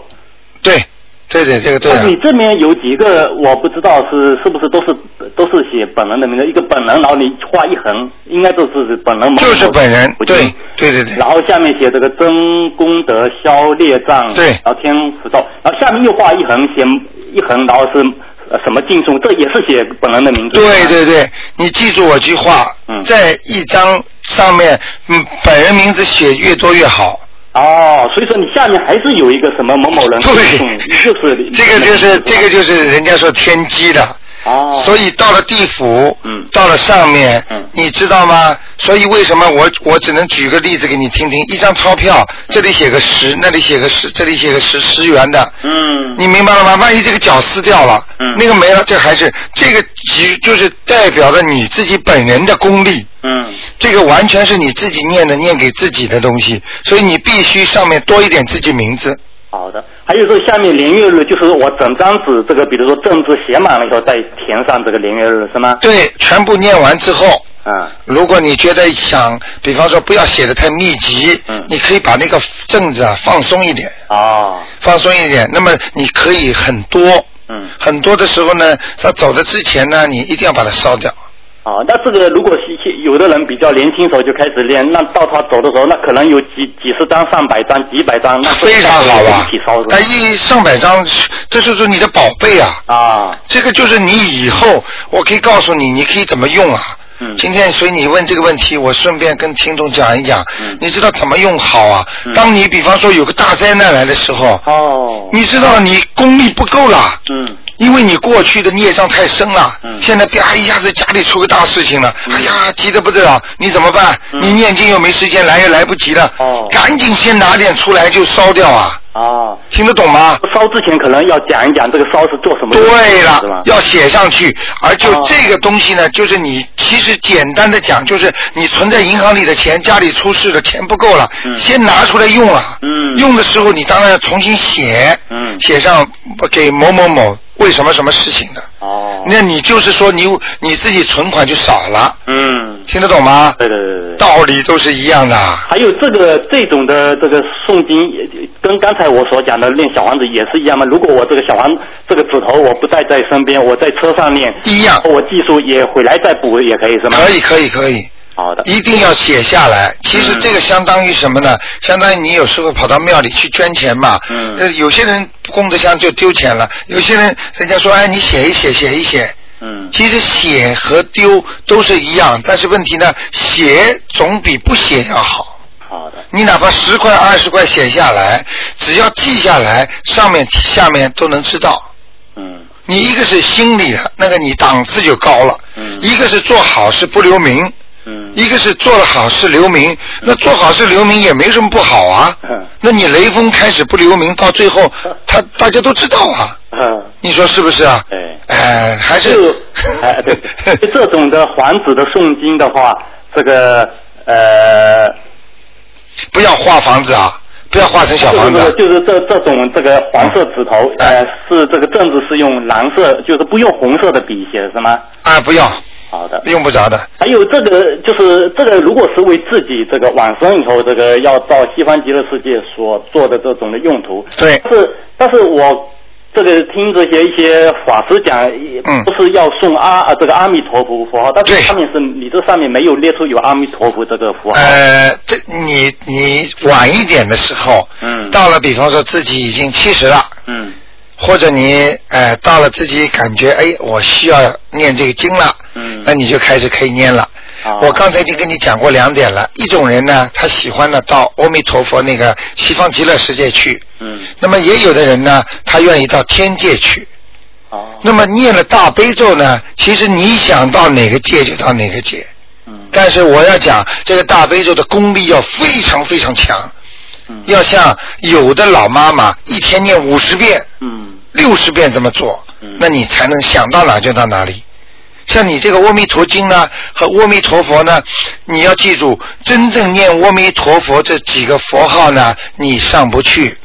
对，对对，这个对你这边有几个我不知道是是不是都是都是写本人的名字，一个本人，然后你画一横，应该都是本人。就是本人对对对对然后下面写这个真功德消业障，对然后天福寿，然后下面又画一横，写一横，然后是呃什么敬颂，这也是写本人的名字。对对对，你记住我句话，嗯在一张上面，嗯，本人名字写越多越好。哦，所以说你下面还是有一个什么某某人，对嗯就是这个就是这个就是人家说天机的。哦，所以到了地府，嗯到了上面，嗯你知道吗？所以为什么我我只能举个例子给你听听？一张钞票，这里写个十，那里写个十，这里写个十十元的，嗯你明白了吗？万一这个角撕掉了，嗯那个没了，这还是这个其就是代表着你自己本人的功力。嗯这个完全是你自己念的，念给自己的东西，所以你必须上面多一点自己名字。好的，还有说下面连月日，就是我整张纸这个，比如说正字写满了以后，再填上这个连月日，是吗？对，全部念完之后，嗯如果你觉得想，比方说不要写的太密集，嗯你可以把那个正字啊放松一点，哦放松一点。那么你可以很多，嗯很多的时候呢，他走的之前呢，你一定要把它烧掉。哦，那这个如果是有的人比较年轻时候就开始练，那到他走的时候，那可能有几几十张、上百张、几百张，那非常好啊一起烧是吧哎，一上百张，这就是你的宝贝啊！啊，这个就是你以后，我可以告诉你，你可以怎么用啊？嗯今天随你问这个问题，我顺便跟听众讲一讲，嗯你知道怎么用好啊？嗯当你比方说有个大灾难来的时候，哦，你知道你功力不够了。嗯因为你过去的孽障太深了，嗯现在啪一下子家里出个大事情了，哎呀急得不得了，你怎么办？嗯你念经又没时间来，又来不及了，哦赶紧先拿点出来就烧掉啊！啊啊，听得懂吗？烧之前可能要讲一讲这个烧是做什么的，对了，？要写上去。而就哦这个东西呢，就是你其实简单的讲，就是你存在银行里的钱，家里出事了，钱不够了，嗯先拿出来用了。嗯用的时候你当然要重新写，嗯写上给某某某为什么什么事情的。哦，那你就是说你你自己存款就少了，嗯，听得懂吗？对对对对对。道理都是一样的。还有这个这种的这个诵经，跟刚才我所讲的练小房子也是一样吗？如果我这个小房这个指头我不带在身边，我在车上练，一样我技术也回来再补也可以是吗？可以，可以，可以。好的。一定要写下来。其实这个相当于什么呢？相当于你有时候跑到庙里去捐钱嘛。嗯呃，有些人供着香就丢钱了，有些人人家说，哎，你写一写，写一写。嗯其实写和丢都是一样，但是问题呢，写总比不写要好。好的。你哪怕十块、二十块写下来，只要记下来，上面下面都能知道。嗯你一个是心里的，那个你档次就高了；嗯一个是做好事不留名，嗯一个是做了好事留名。那做好事留名也没什么不好啊。嗯那你雷锋开始不留名，到最后他大家都知道啊。嗯，你说是不是啊？对。哎，还是哎对，这种的黄纸的诵经的话，这个呃。不要画房子啊，不要画成小房子啊。就是这这种这个黄色纸头，呃，是这个正字是用蓝色，就是不用红色的笔写的是吗？啊，不要，好的。用不着的。还有这个就是这个，如果是为自己这个往生以后，这个要到西方极乐世界所做的这种的用途。对但是，但是我这个听这些一些法师讲，嗯不是要送阿啊这个阿弥陀佛符号，但是上面是你这上面没有列出有阿弥陀佛这个符号。呃，这你你晚一点的时候，嗯到了比方说自己已经七十了，嗯或者你哎到了自己感觉哎我需要念这个经了，嗯那你就开始可以念了。哦我刚才已经跟你讲过两点了，一种人呢，他喜欢呢到阿弥陀佛那个西方极乐世界去，嗯那么也有的人呢，他愿意到天界去。哦那么念了大悲咒呢，其实你想到哪个界就到哪个界。嗯但是我要讲这个大悲咒的功力要非常非常强，嗯。要像有的老妈妈一天念五十遍、嗯。六十遍这么做嗯，那你才能想到哪就到哪里。像你这个阿弥陀经呢和阿弥陀佛呢，你要记住，真正念阿弥陀佛这几个佛号呢，你上不去，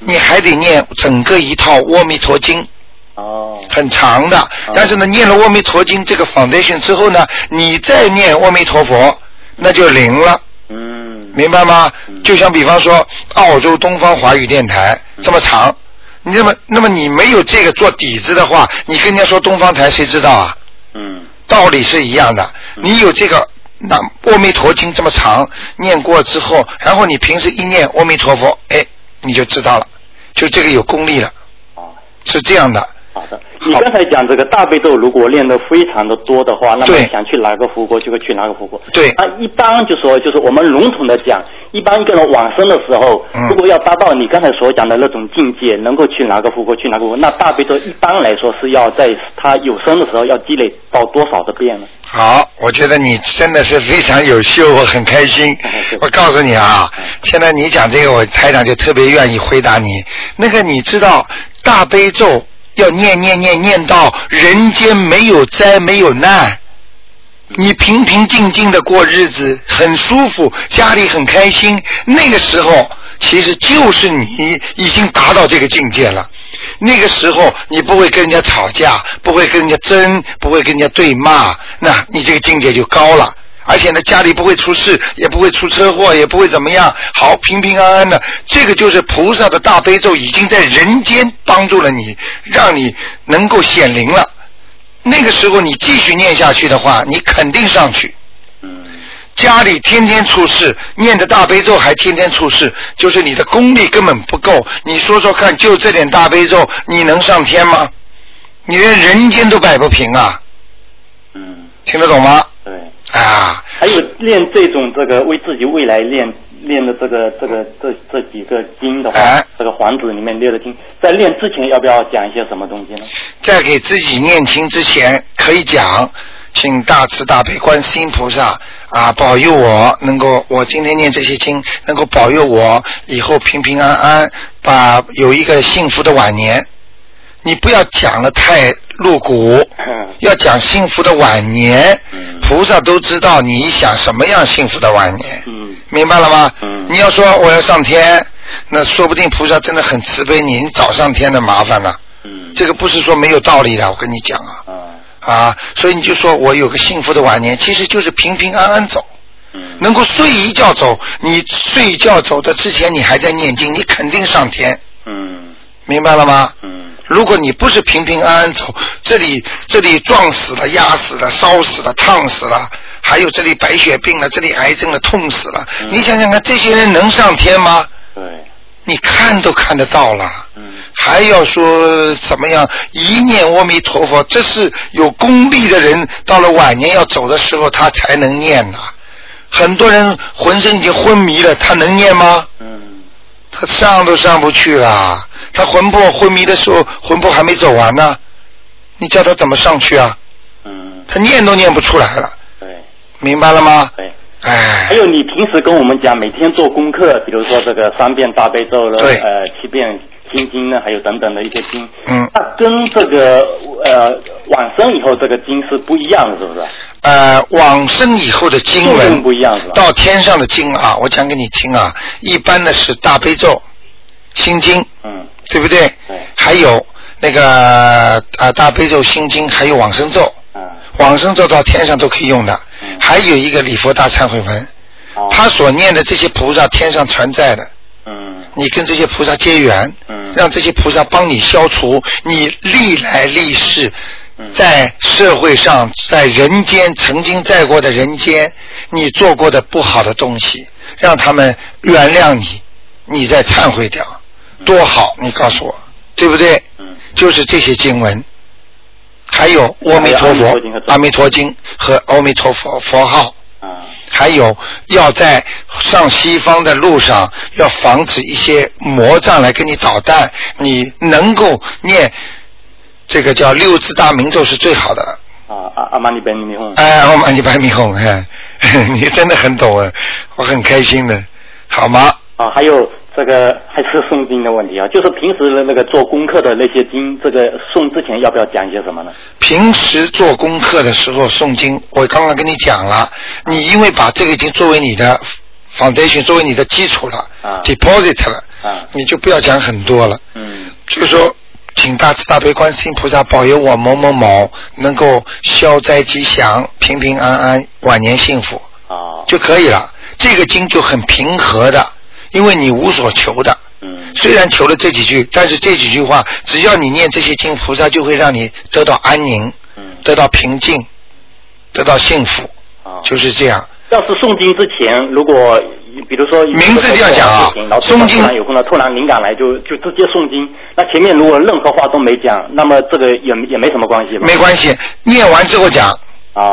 你还得念整个一套阿弥陀经。哦。很长的，但是呢，念了阿弥陀经这个 foundation 之后呢，你再念阿弥陀佛，那就灵了，嗯明白吗嗯？就像比方说澳洲东方华语电台嗯这么长，你那么那么你没有这个做底子的话，你跟人家说东方台谁知道啊？嗯道理是一样的，嗯你有这个。那阿弥陀经这么长，念过之后，然后你平时一念阿弥陀佛，哎，你就知道了，就这个有功力了，哦。是这样的。好的，你刚才讲这个大悲咒，如果练得非常的多的话，那么对想去哪个佛国就会去哪个佛国。对那一般就说，就是我们笼统的讲，一般一个人往生的时候，嗯如果要达到你刚才所讲的那种境界，能够去哪个佛国去哪个佛国，那大悲咒一般来说是要在他有生的时候要积累到多少的遍呢？好，我觉得你真的是非常优秀，我很开心。我告诉你啊，现在你讲这个，我台长就特别愿意回答你。那个你知道大悲咒要念念念念到人间没有灾没有难，你平平静静的过日子，很舒服，家里很开心，那个时候其实就是你已经达到这个境界了。那个时候你不会跟人家吵架，不会跟人家争，不会跟人家对骂，那你这个境界就高了。而且呢，家里不会出事，也不会出车祸，也不会怎么样，好平平安安的。这个就是菩萨的大悲咒已经在人间帮助了你，让你能够显灵了。那个时候你继续念下去的话，你肯定上去。嗯家里天天出事，念着大悲咒还天天出事，就是你的功力根本不够。你说说看，就这点大悲咒，你能上天吗？你连人间都摆不平啊！嗯，听得懂吗？对。啊，还有练这种这个为自己未来练练的这个这个这这几个经的话，哎这个黄纸里面列的经，在练之前要不要讲一些什么东西呢？在给自己念经之前，可以讲，请大慈大悲观世音菩萨啊保佑我能够，我今天念这些经能够保佑我以后平平安安，把有一个幸福的晚年。你不要讲的太露骨，要讲幸福的晚年。菩萨都知道你想什么样幸福的晚年，明白了吗？你要说我要上天，那说不定菩萨真的很慈悲你，你早上天的麻烦了。这个不是说没有道理的，我跟你讲啊。啊，所以你就说我有个幸福的晚年，其实就是平平安安走，能够睡一觉走。你睡觉走的之前，你还在念经，你肯定上天。嗯，明白了吗？嗯，如果你不是平平安安走，这里这里撞死了、压死了、烧死了、烫死了，还有这里白血病了、这里癌症了、痛死了，你想想看，这些人能上天吗？对，你看都看得到了。还要说怎么样？一念阿弥陀佛，这是有功力的人，到了晚年要走的时候，他才能念呐。很多人浑身已经昏迷了，他能念吗？嗯，他上都上不去了。他魂魄昏迷的时候，魂魄还没走完呢，你叫他怎么上去啊？嗯，他念都念不出来了。对，明白了吗？对。哎。还有你平时跟我们讲，每天做功课，比如说这个三遍大悲咒了，对呃，七遍心经呢，还有等等的一些经，嗯，那跟这个呃往生以后这个经是不一样的，是不是？呃，往生以后的经文用不一样是吧？到天上的经啊，我讲给你听啊，一般的是大悲咒、心经，嗯，对不对？对。还有那个呃大悲咒、心经，还有往生咒。嗯。往生咒到天上都可以用的。还有一个礼佛大忏悔文，他所念的这些菩萨天上存在的。嗯。你跟这些菩萨结缘，嗯，让这些菩萨帮你消除你历来历世嗯在社会上、在人间曾经在过的人间，你做过的不好的东西，让他们原谅你，你再忏悔掉，多好！你告诉我，对不对？嗯，就是这些经文，还有阿弥陀佛、阿弥陀经和阿弥陀佛佛号。啊，还有要在上西方的路上，要防止一些魔障来跟你捣蛋。你能够念这个叫六字大明咒是最好的了。啊阿阿玛尼本尼哄，哎，阿玛尼白米红，哎，你真的很懂啊，我很开心的，好吗？啊，还有这个还是诵经的问题啊，就是平时的那个做功课的那些经，这个诵之前要不要讲一些什么呢？平时做功课的时候诵经，我刚刚跟你讲了，你因为把这个已经作为你的 foundation，作为你的基础了、啊 d e p o s i t 了，啊你就不要讲很多了。嗯就是说，请大慈大悲观世音菩萨保佑我某某某能够消灾吉祥、平平安安、晚年幸福啊就可以了。这个经就很平和的，因为你无所求的。嗯虽然求了这几句，但是这几句话，只要你念这些经，菩萨就会让你得到安宁，嗯得到平静，得到幸福，啊，就是这样。要是诵经之前，如果比如说名字这样讲啊诵经有空了，突然灵感来就就直接诵经。那前面如果任何话都没讲，那么这个也也没什么关系吧？没关系，念完之后讲，啊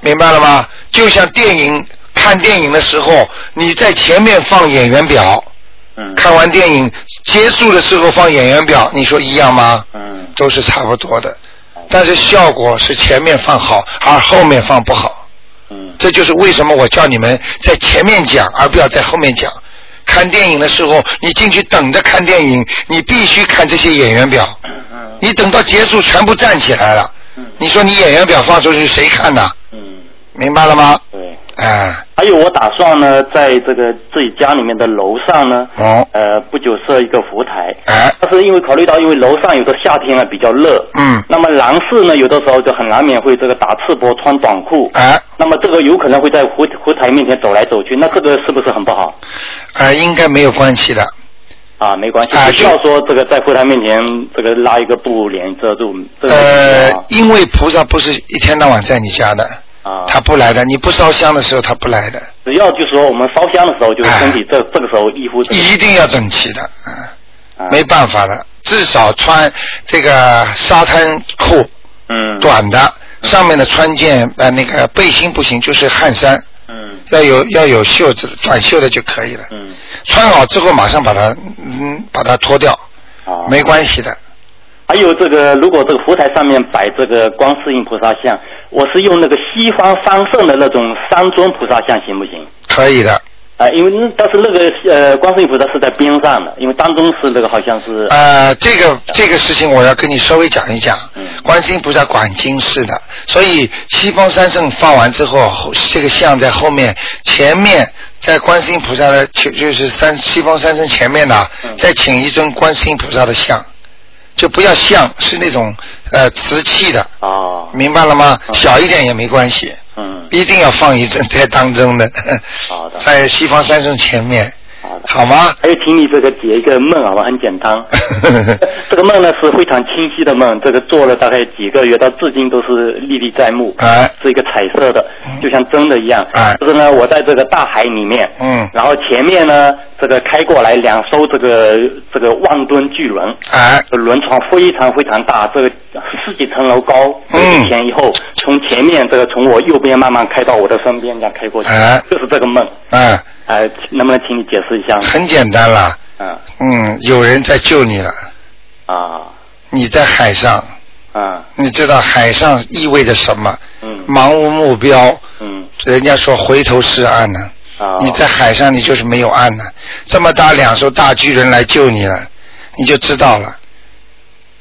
明白了吗？就像电影看电影的时候，你在前面放演员表，嗯看完电影结束的时候放演员表，你说一样吗？嗯都是差不多的，但是效果是前面放好，而后面放不好。嗯这就是为什么我叫你们在前面讲，而不要在后面讲。看电影的时候，你进去等着看电影，你必须看这些演员表。嗯你等到结束全部站起来了，你说你演员表放出去谁看呐？嗯，明白了吗？对。哎，还有，我打算呢，在这个自己家里面的楼上呢，哦，呃，不久设一个佛台。啊，但是因为考虑到，因为楼上有的夏天啊比较热，嗯，那么男士呢，有的时候就很难免会这个打赤膊穿短裤，啊，那么这个有可能会在佛佛台面前走来走去，那这个是不是很不好？呃，应该没有关系的。啊，没关系，啊不需要说这个在佛台面前这个拉一个布帘遮住。这个呃啊，因为菩萨不是一天到晚在你家的，啊，他不来的。你不烧香的时候，他不来的。只要就是说我们烧香的时候，就是身体这这个时候衣服一定要整齐的，啊。嗯，没办法的，至少穿这个沙滩裤，嗯，短的，上面的穿件呃那个背心不行，就是汗衫，嗯。要有要有袖子，短袖的就可以了。嗯，穿好之后马上把它嗯把它脱掉，啊，没关系的。还有这个，如果这个佛台上面摆这个观世音菩萨像，我是用那个西方三圣的那种三尊菩萨像行不行？可以的，啊，因为那但是那个呃，观世音菩萨是在边上的，因为当中是那个好像是呃，这个这个事情我要跟你稍微讲一讲。嗯观世音菩萨管经世的，所以西方三圣放完之后，后这个像在后面，前面在观世音菩萨的就就是三西方三圣前面呢，再请一尊观世音菩萨的像，就不要像是那种呃瓷器的，哦，明白了吗？小一点也没关系，嗯，一定要放一尊在当中的，好的，在西方三圣前面，好吗？还有，请你这个解一个梦好吧，很简单。这个梦呢是非常清晰的梦，这个做了大概几个月，到至今都是历历在目。哎是一个彩色的，就像真的一样。哎就是呢，我在这个大海里面，嗯，然后前面呢，这个开过来两艘这个这个万吨巨轮，哎，轮船非常非常大，这个十几层楼高，嗯前以后从前面这个从我右边慢慢开到我的身边，这样开过去，哎就是这个梦。哎，呃，能不能请你解释一下？很简单啦，嗯嗯，有人在救你了，啊你在海上，啊你知道海上意味着什么？嗯茫无目标，嗯人家说回头是岸呢。啊！你在海上，你就是没有岸呢。这么大两艘大巨人来救你了，你就知道了。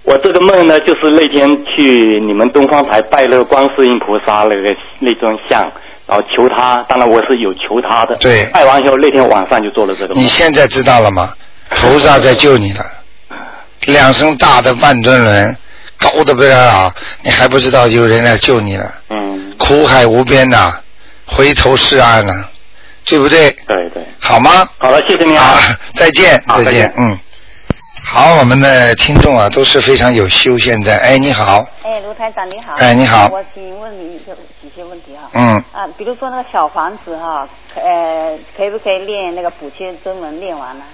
我这个梦呢，就是那天去你们东方台拜那个观世音菩萨那个那尊像，然后求他，当然我是有求他的。对拜完以后那天晚上就做了这个梦你。现在知道了吗？菩萨在救你了，两声大的万吨轮，高的不得了，你还不知道有人来救你了。嗯，苦海无边呐、回头是岸呐、对不对？对对。好吗？好了，谢谢你啊。再见再见，嗯。好，我们的听众啊都是非常有修现在。哎，你好，哎，卢台长你好。哎你好我请问你一个几些问题哈。嗯，啊，比如说那个小房子哈，可呃，可不可以练那个补缺真文练完呢？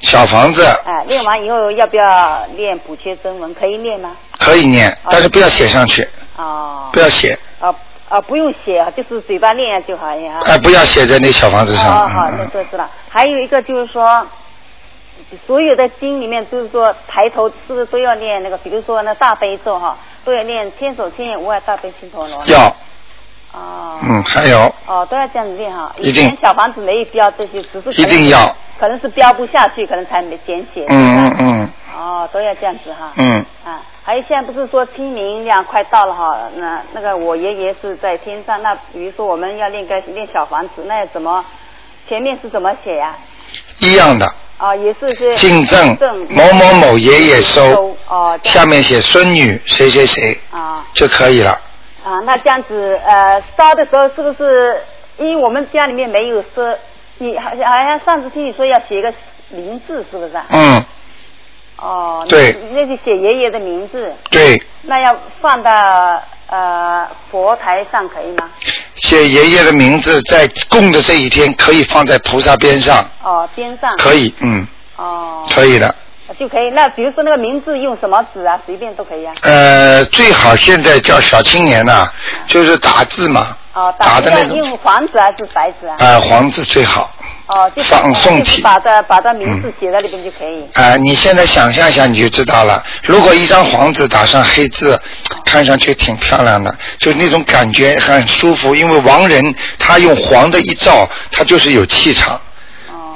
小房子哎，练完以后要不要练补缺真文？可以练吗？可以念，但是不要写上去，哦。不要写，啊啊，不用写啊，就是嘴巴练就好呀。哎，不要写在那小房子上。哦，好，那嗯这知道。还有一个就是说，所有的经里面就是说抬头是不是都要念那个？比如说那大悲咒哈，都要念千手千眼无碍大悲心陀罗。要，哦。嗯，还有，哦，都要这样子练哈。一定以前小房子没有标这些，只是一定要，可能是标不下去，可能才没简写。嗯嗯嗯哦，都要这样子哈。嗯，啊，还有现在不是说清明这样快到了哈？那那个我爷爷是在天上，那比如说我们要练个练小房子，那要怎么前面是怎么写呀、一样的，啊？也是是敬赠某某某爷爷收，哦，下面写孙女谁谁谁啊就可以了。啊，那这样子呃烧的时候是不是？因为我们家里面没有说，你好像好像上次听你说要写一个名字，是不是啊？嗯，哦，对那那就写爷爷的名字，对，那要放到呃佛台上可以吗？写爷爷的名字在供的这一天可以放在菩萨边上，哦，边上可以，嗯，哦，可以的。就可以。那比如说那个名字用什么纸啊？随便都可以啊。呃，最好现在叫小青年呐、就是打字嘛，哦，打的那种，用黄纸还是白纸啊？呃，黄字最好。哦，就放送就是体把这把这名字写在里边就可以。啊、你现在想象一下你就知道了。如果一张黄纸打上黑字，看上去挺漂亮的，就那种感觉很舒服。因为亡人他用黄的一照，他就是有气场。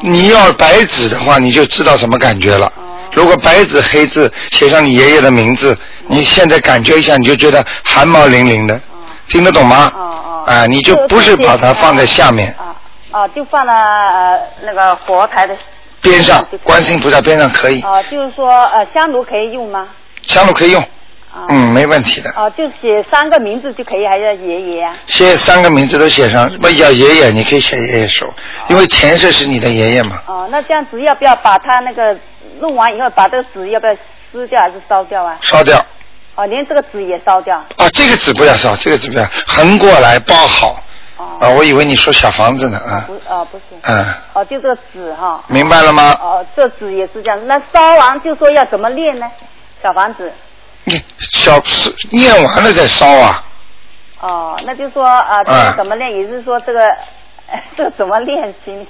你要白纸的话，你就知道什么感觉了。如果白纸黑字写上你爷爷的名字，你现在感觉一下，你就觉得汗毛淋漓的，听得懂吗？啊、你就不是把它放在下面啊，就放了呃那个佛台的。边上，观世音菩萨边上可以，啊，就是说呃香炉可以用吗？香炉可以用，嗯，没问题的。哦，就写三个名字就可以，还是要爷爷啊？写三个名字都写上，不要爷爷，你可以写爷爷手，因为前世是你的爷爷嘛。哦，那这样子要不要把它那个弄完以后，把这个纸要不要撕掉还是烧掉啊？烧掉哦，连这个纸也烧掉。啊，这个纸不要烧，这个纸不要横过来包好。啊，我以为你说小房子呢啊，不，哦，不是。嗯，哦，就这个纸哈。明白了吗？哦，这纸也是这样。那烧完就说要怎么练呢？小房子。你 小是念完了再烧啊，哦，那就说啊，这嗯个怎么练？也就是说这个，这个怎么练行？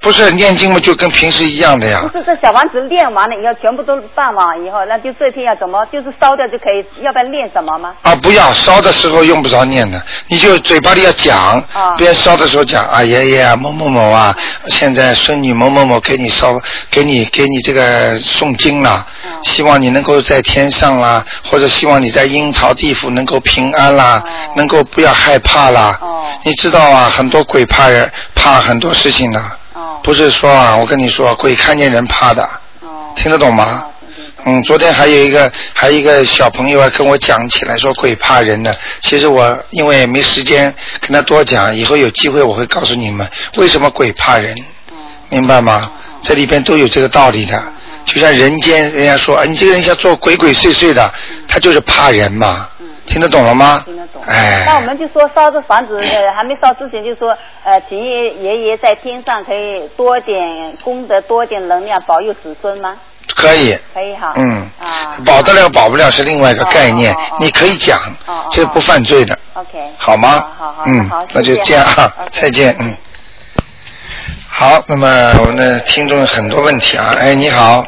不是念经嘛，就跟平时一样的呀不。是这小房子练完了以后，全部都办完以后，那就这天要怎么，就是烧掉就可以，要不要念什么吗？啊，不要烧的时候用不着念的，你就嘴巴里要讲，啊别烧的时候讲啊，爷爷啊，某某某啊，现在孙女某某某给你烧，给你给你这个诵经了，希望你能够在天上啦，或者希望你在阴曹地府能够平安啦，能够不要害怕啦。哦你知道啊，很多鬼怕人，怕很多事情的，不是说啊，我跟你说，鬼看见人怕的，听得懂吗？嗯，昨天还有一个还有一个小朋友啊跟我讲起来说鬼怕人呢。其实我因为没时间跟他多讲，以后有机会我会告诉你们为什么鬼怕人，明白吗？这里边都有这个道理的。就像人间，人家说，啊，你这个人像做鬼鬼祟祟的，他就是怕人嘛。听得懂了吗？听得懂。哎，那我们就说烧这房子，呃，还没烧之前就说，呃，请爷爷爷在天上可以多点功德，多点能量，保佑子孙吗？可以。可以哈。嗯，啊。保得了保不了是另外一个概念，你可以讲，这个不犯罪的，OK。好吗？好好嗯好，那就这样啊再见，嗯。好，那么我们的听众有很多问题啊，哎，你好，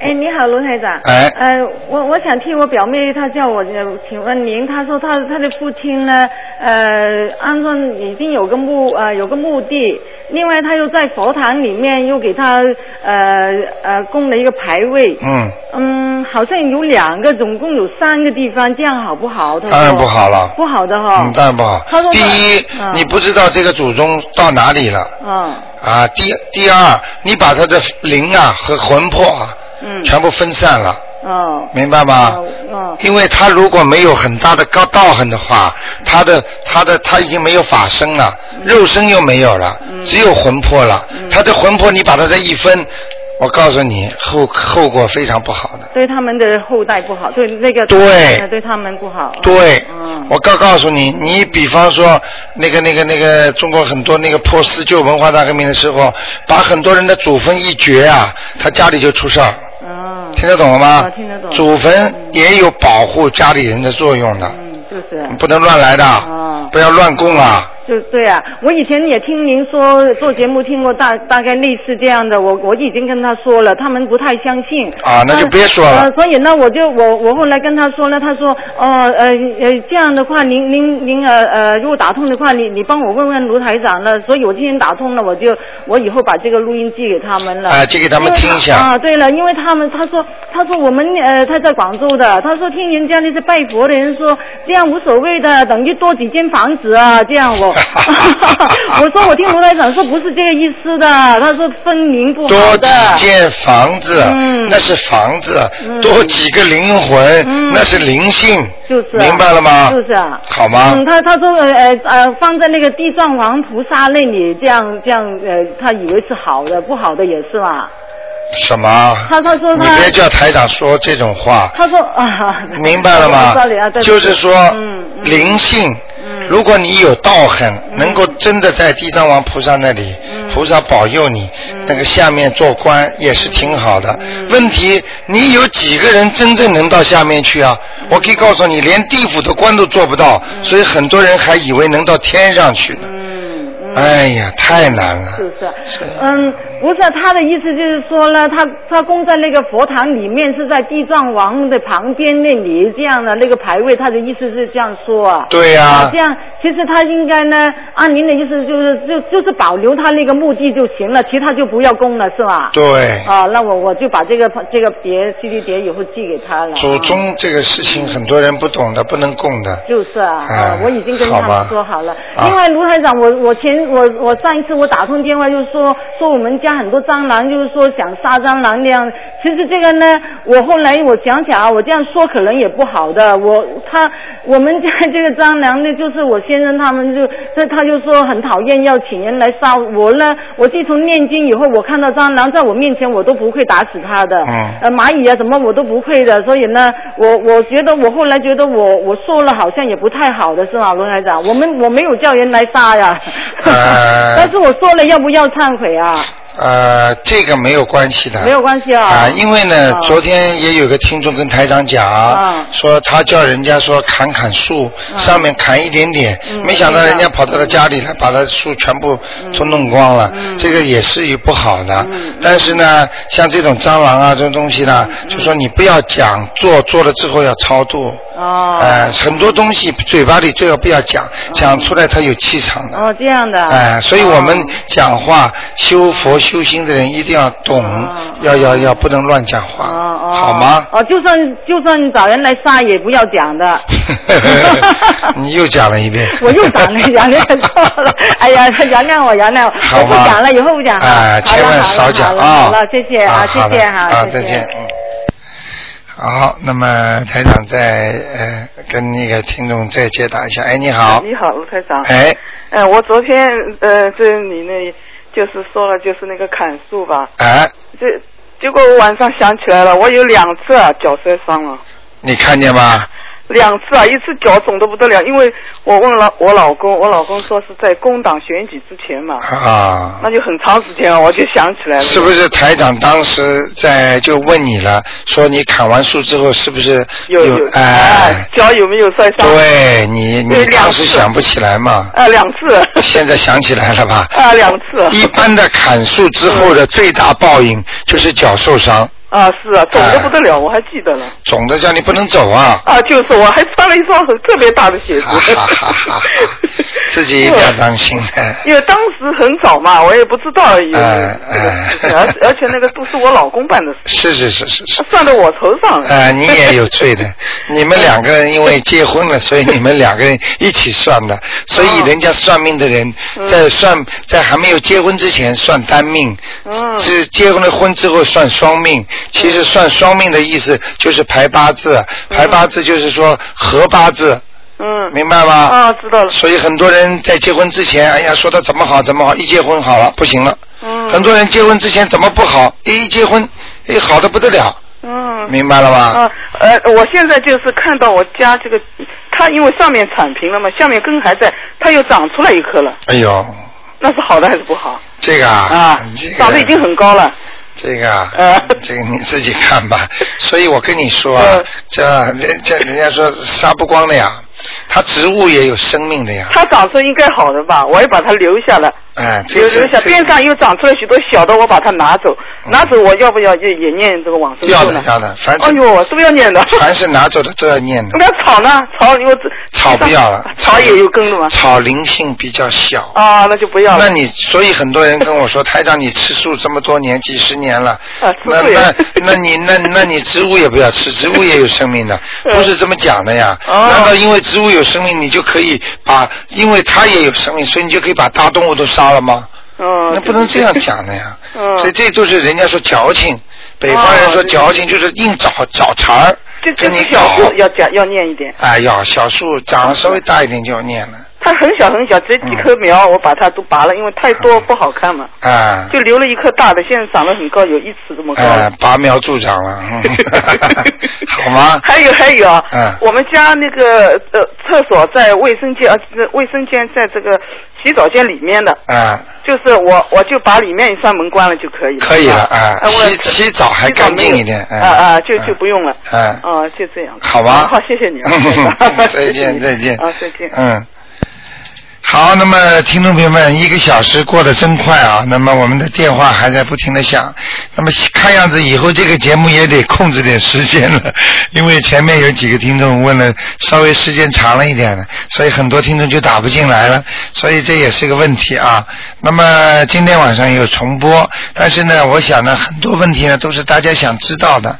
哎，你好，卢台长。哎呃，我我想替我表妹，她叫我，呃请问您，她说她她的父亲呢，呃，安装已经有个墓呃有个墓地，另外他又在佛堂里面又给他呃呃供了一个牌位。嗯，嗯，好像有两个，总共有三个地方，这样好不好？他当然不好了不好的哈。嗯，当然不好他说。第一，嗯你不知道这个祖宗到哪里了嗯啊，第第二，你把他的灵啊和魂魄啊嗯。全部分散了。哦。明白吗？嗯。因为他如果没有很大的高道行的话，他的他的他已经没有法身了，嗯肉身又没有了，只有魂魄了。他的魂魄你把他这一分，我告诉你后后果非常不好的。对他们的后代不好，对那个对呃对他们不好。对，嗯我告告诉你，你比方说那个那个那个中国很多那个破四旧文化大革命的时候，把很多人的祖坟一掘啊，他家里就出事儿。听得懂了吗？啊听得懂祖坟也有保护家里人的作用的，就是。不能乱来的，不要乱供啊。就对啊，我以前也听您说做节目听过大大概类似这样的，我我已经跟他说了，他们不太相信。啊那就别说了呃，所以呢，我就我我后来跟他说了，他说哦呃呃这样的话，您您您呃呃如果打通的话，你你帮我问问卢台长了，所以我今天打通了，我就我以后把这个录音寄给他们了。啊寄给他们听一下啊，对了，因为他们他说他说我们呃他在广州的，他说听人家那些拜佛的人说这样无所谓的，等于多几间房子啊，这样我。我说我听卢台长说不是这个意思的，他说分明不好多的。几间房子，嗯那是房子；多几个灵魂，那是灵性。就是啊明白了吗？就是啊。好吗？嗯，他他说呃呃呃放在那个地藏王菩萨那里，这样这样呃，他以为是好的，不好的也是嘛。什么？他他说你别叫台长说这种话，他说啊，明白了吗 就是说嗯灵性，如果你有道行，能够真的在地藏王菩萨那里，菩萨保佑你，那个下面做官也是挺好的。问题你有几个人真正能到下面去啊？我可以告诉你，连地府的官都做不到，所以很多人还以为能到天上去呢。哎呀，太难了。是不是？嗯，不是他的意思就是说呢，他他供在那个佛堂里面，是在地藏王的旁边那里这样的那个牌位，他的意思是这样说啊。对呀啊这样其实他应该呢，按您的意思就是就就是保留他那个墓地就行了，其他就不要供了，是吧？对。啊，那我我就把这个这个碟 CD 碟以后寄给他了。祖宗这个事情很多人不懂的，不能供的。就是啊，哎啊，我已经跟他们说好了。啊另外，卢台长，我我前我我上一次我打通电话就是说说我们家很多蟑螂，就是说想杀蟑螂那样。其实这个呢，我后来我想想啊，我这样说可能也不好的。我他我们家这个蟑螂呢，就是我先生他们就这他就说很讨厌，要请人来杀我呢。我自从念经以后，我看到蟑螂在我面前，我都不会打死它的。嗯呃，蚂蚁啊什么我都不会的，所以呢，我我觉得我后来觉得我我说了好像也不太好的是吗，罗台长？我们我没有叫人来杀呀，呃 但是我说了要不要忏悔啊？呃，这个没有关系的。没有关系啊。啊，因为呢，啊昨天也有个听众跟台长讲，啊说他叫人家说砍砍树，上面砍一点点，嗯没想到人家跑到他家里来，把他树全部都弄光了，嗯这个也是有不好的。但是呢，像这种蟑螂啊这种东西呢，嗯就说你不要讲做，做了之后要超度。哦。呃，很多东西嘴巴里最好不要讲，讲出来它有气场的。哦，这样的。哎、所以我们讲话修佛修心的人一定要懂，要要要不能乱讲话，好吗？哦，就算就算找人来杀也不要讲的。你又讲了一遍。我又讲了，讲了错了。哎呀，原谅我，原谅我，不讲了，以后不讲了。哎，千万少讲啊！好了，谢谢啊，谢谢哈，啊，再见，嗯。好，那么台长再呃跟那个听众再解答一下。哎，你好。你好，卢台长。哎。呃，我昨天呃，在你那就是说了，就是那个砍树吧。哎。这结果我晚上想起来了，我有两次啊脚摔伤了，你看见吗？两次啊，一次脚肿的不得了，因为我问了我老公，我老公说是在工党选举之前嘛，啊。那就很长时间了，我就想起来了。是不是台长当时在就问你了，说你砍完树之后是不是有有哎？脚有没有摔伤？对你，你当时想不起来嘛？啊，两次。现在想起来了吧？啊，两次。一般的砍树之后的最大报应就是脚受伤，啊，是啊，肿的不得了，我还记得了。肿的叫你不能走啊！啊，就是我还穿了一双很特别大的鞋子。哈哈哈 自己一定要当心的。因为当时很早嘛，我也不知道有这哎个事情，而而且那个都是我老公办的事，是是是是是。算到我头上了。呃，你也有罪的。你们两个人因为结婚了，所以你们两个人一起算的。所以人家算命的人在算，在还没有结婚之前算单命，嗯是结婚了婚之后算双命。其实算双命的意思就是排八字，排八字就是说合八字。嗯，明白吗？啊，知道了。所以很多人在结婚之前，哎呀，说他怎么好怎么好，一结婚好了不行了。嗯。很多人结婚之前怎么不好，一结婚，哎，好的不得了。嗯。明白了吧？啊，呃，我现在就是看到我家这个，它因为上面铲平了嘛，下面根还在，它又长出来一颗了，哎呦，那是好的还是不好？这个啊，啊，这个长得已经很高了。这个啊，呃 这个你自己看吧。所以我跟你说啊，嗯这人这人家说杀不光的呀，它植物也有生命的呀。它长出来应该好的吧？我也把它留下了。哎，有留下，边上又长出来许多小的，我把它拿走，拿走我要不要也也念这个往生要咒呢？的要的，凡是哎呦，都要念的。凡是拿走的都要念的。那草呢？草我草不要了，草也有根的嘛？草灵性比较小。啊，那就不要了。那你所以很多人跟我说，台长你吃素这么多年，几十年了，啊，那那 那你那那你植物也不要吃，植物也有生命的，不是这么讲的呀。哦难道因为植物有生命，你就可以把，因为它也有生命，所以你就可以把大动物都杀了吗？哦，那不能这样讲的呀。嗯所以这就是人家说矫情，北方人说矫情就是硬找找茬儿，这这跟你小搞。树要讲要念一点。哎呀，小树长得稍微大一点就要念了。它很小很小，这几棵苗我把它都拔了，因为太多不好看嘛，啊。就留了一棵大的，现在长得很高，有一尺这么高。哎，拔苗助长了，好吗？还有还有啊，嗯我们家那个呃厕所在卫生间，呃，这卫生间在这个洗澡间里面的，啊，就是我我就把里面一扇门关了就可以了。可以了啊洗洗澡还干净一点，啊啊，就就不用了。嗯啊，就这样。好吧好，谢谢你啊。再见 再见啊，再见。嗯。好，那么听众朋友们，一个小时过得真快啊！那么我们的电话还在不停的响，那么看样子以后这个节目也得控制点时间了，因为前面有几个听众问了稍微时间长了一点的，所以很多听众就打不进来了，所以这也是个问题啊。那么今天晚上有重播，但是呢，我想呢，很多问题呢都是大家想知道的，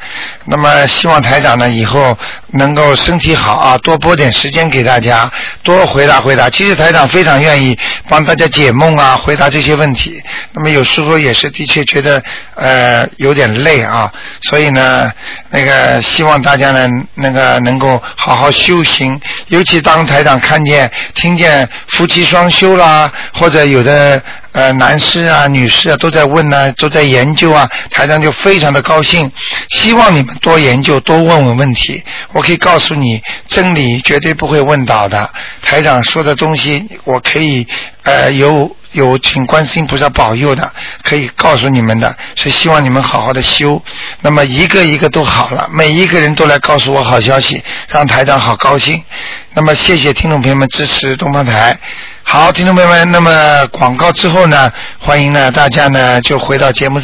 那么希望台长呢以后能够身体好啊，多播点时间给大家，多回答回答。其实台长非常愿意帮大家解梦啊，回答这些问题。那么有时候也是的确觉得呃有点累啊，所以呢，那个希望大家呢那个能够好好修行，尤其当台长看见听见夫妻双修啦，或者有的呃男士啊、女士啊都在问呢、都在研究啊，台长就非常的高兴，希望你们多研究，多问问问题。我可以告诉你，真理绝对不会问倒的。台长说的东西，我可以呃有有请观世菩萨保佑的，可以告诉你们的，是希望你们好好的修。那么一个一个都好了，每一个人都来告诉我好消息，让台长好高兴。那么谢谢听众朋友们支持东方台。好，听众朋友们，那么广告之后呢，欢迎呢大家呢就回到节目。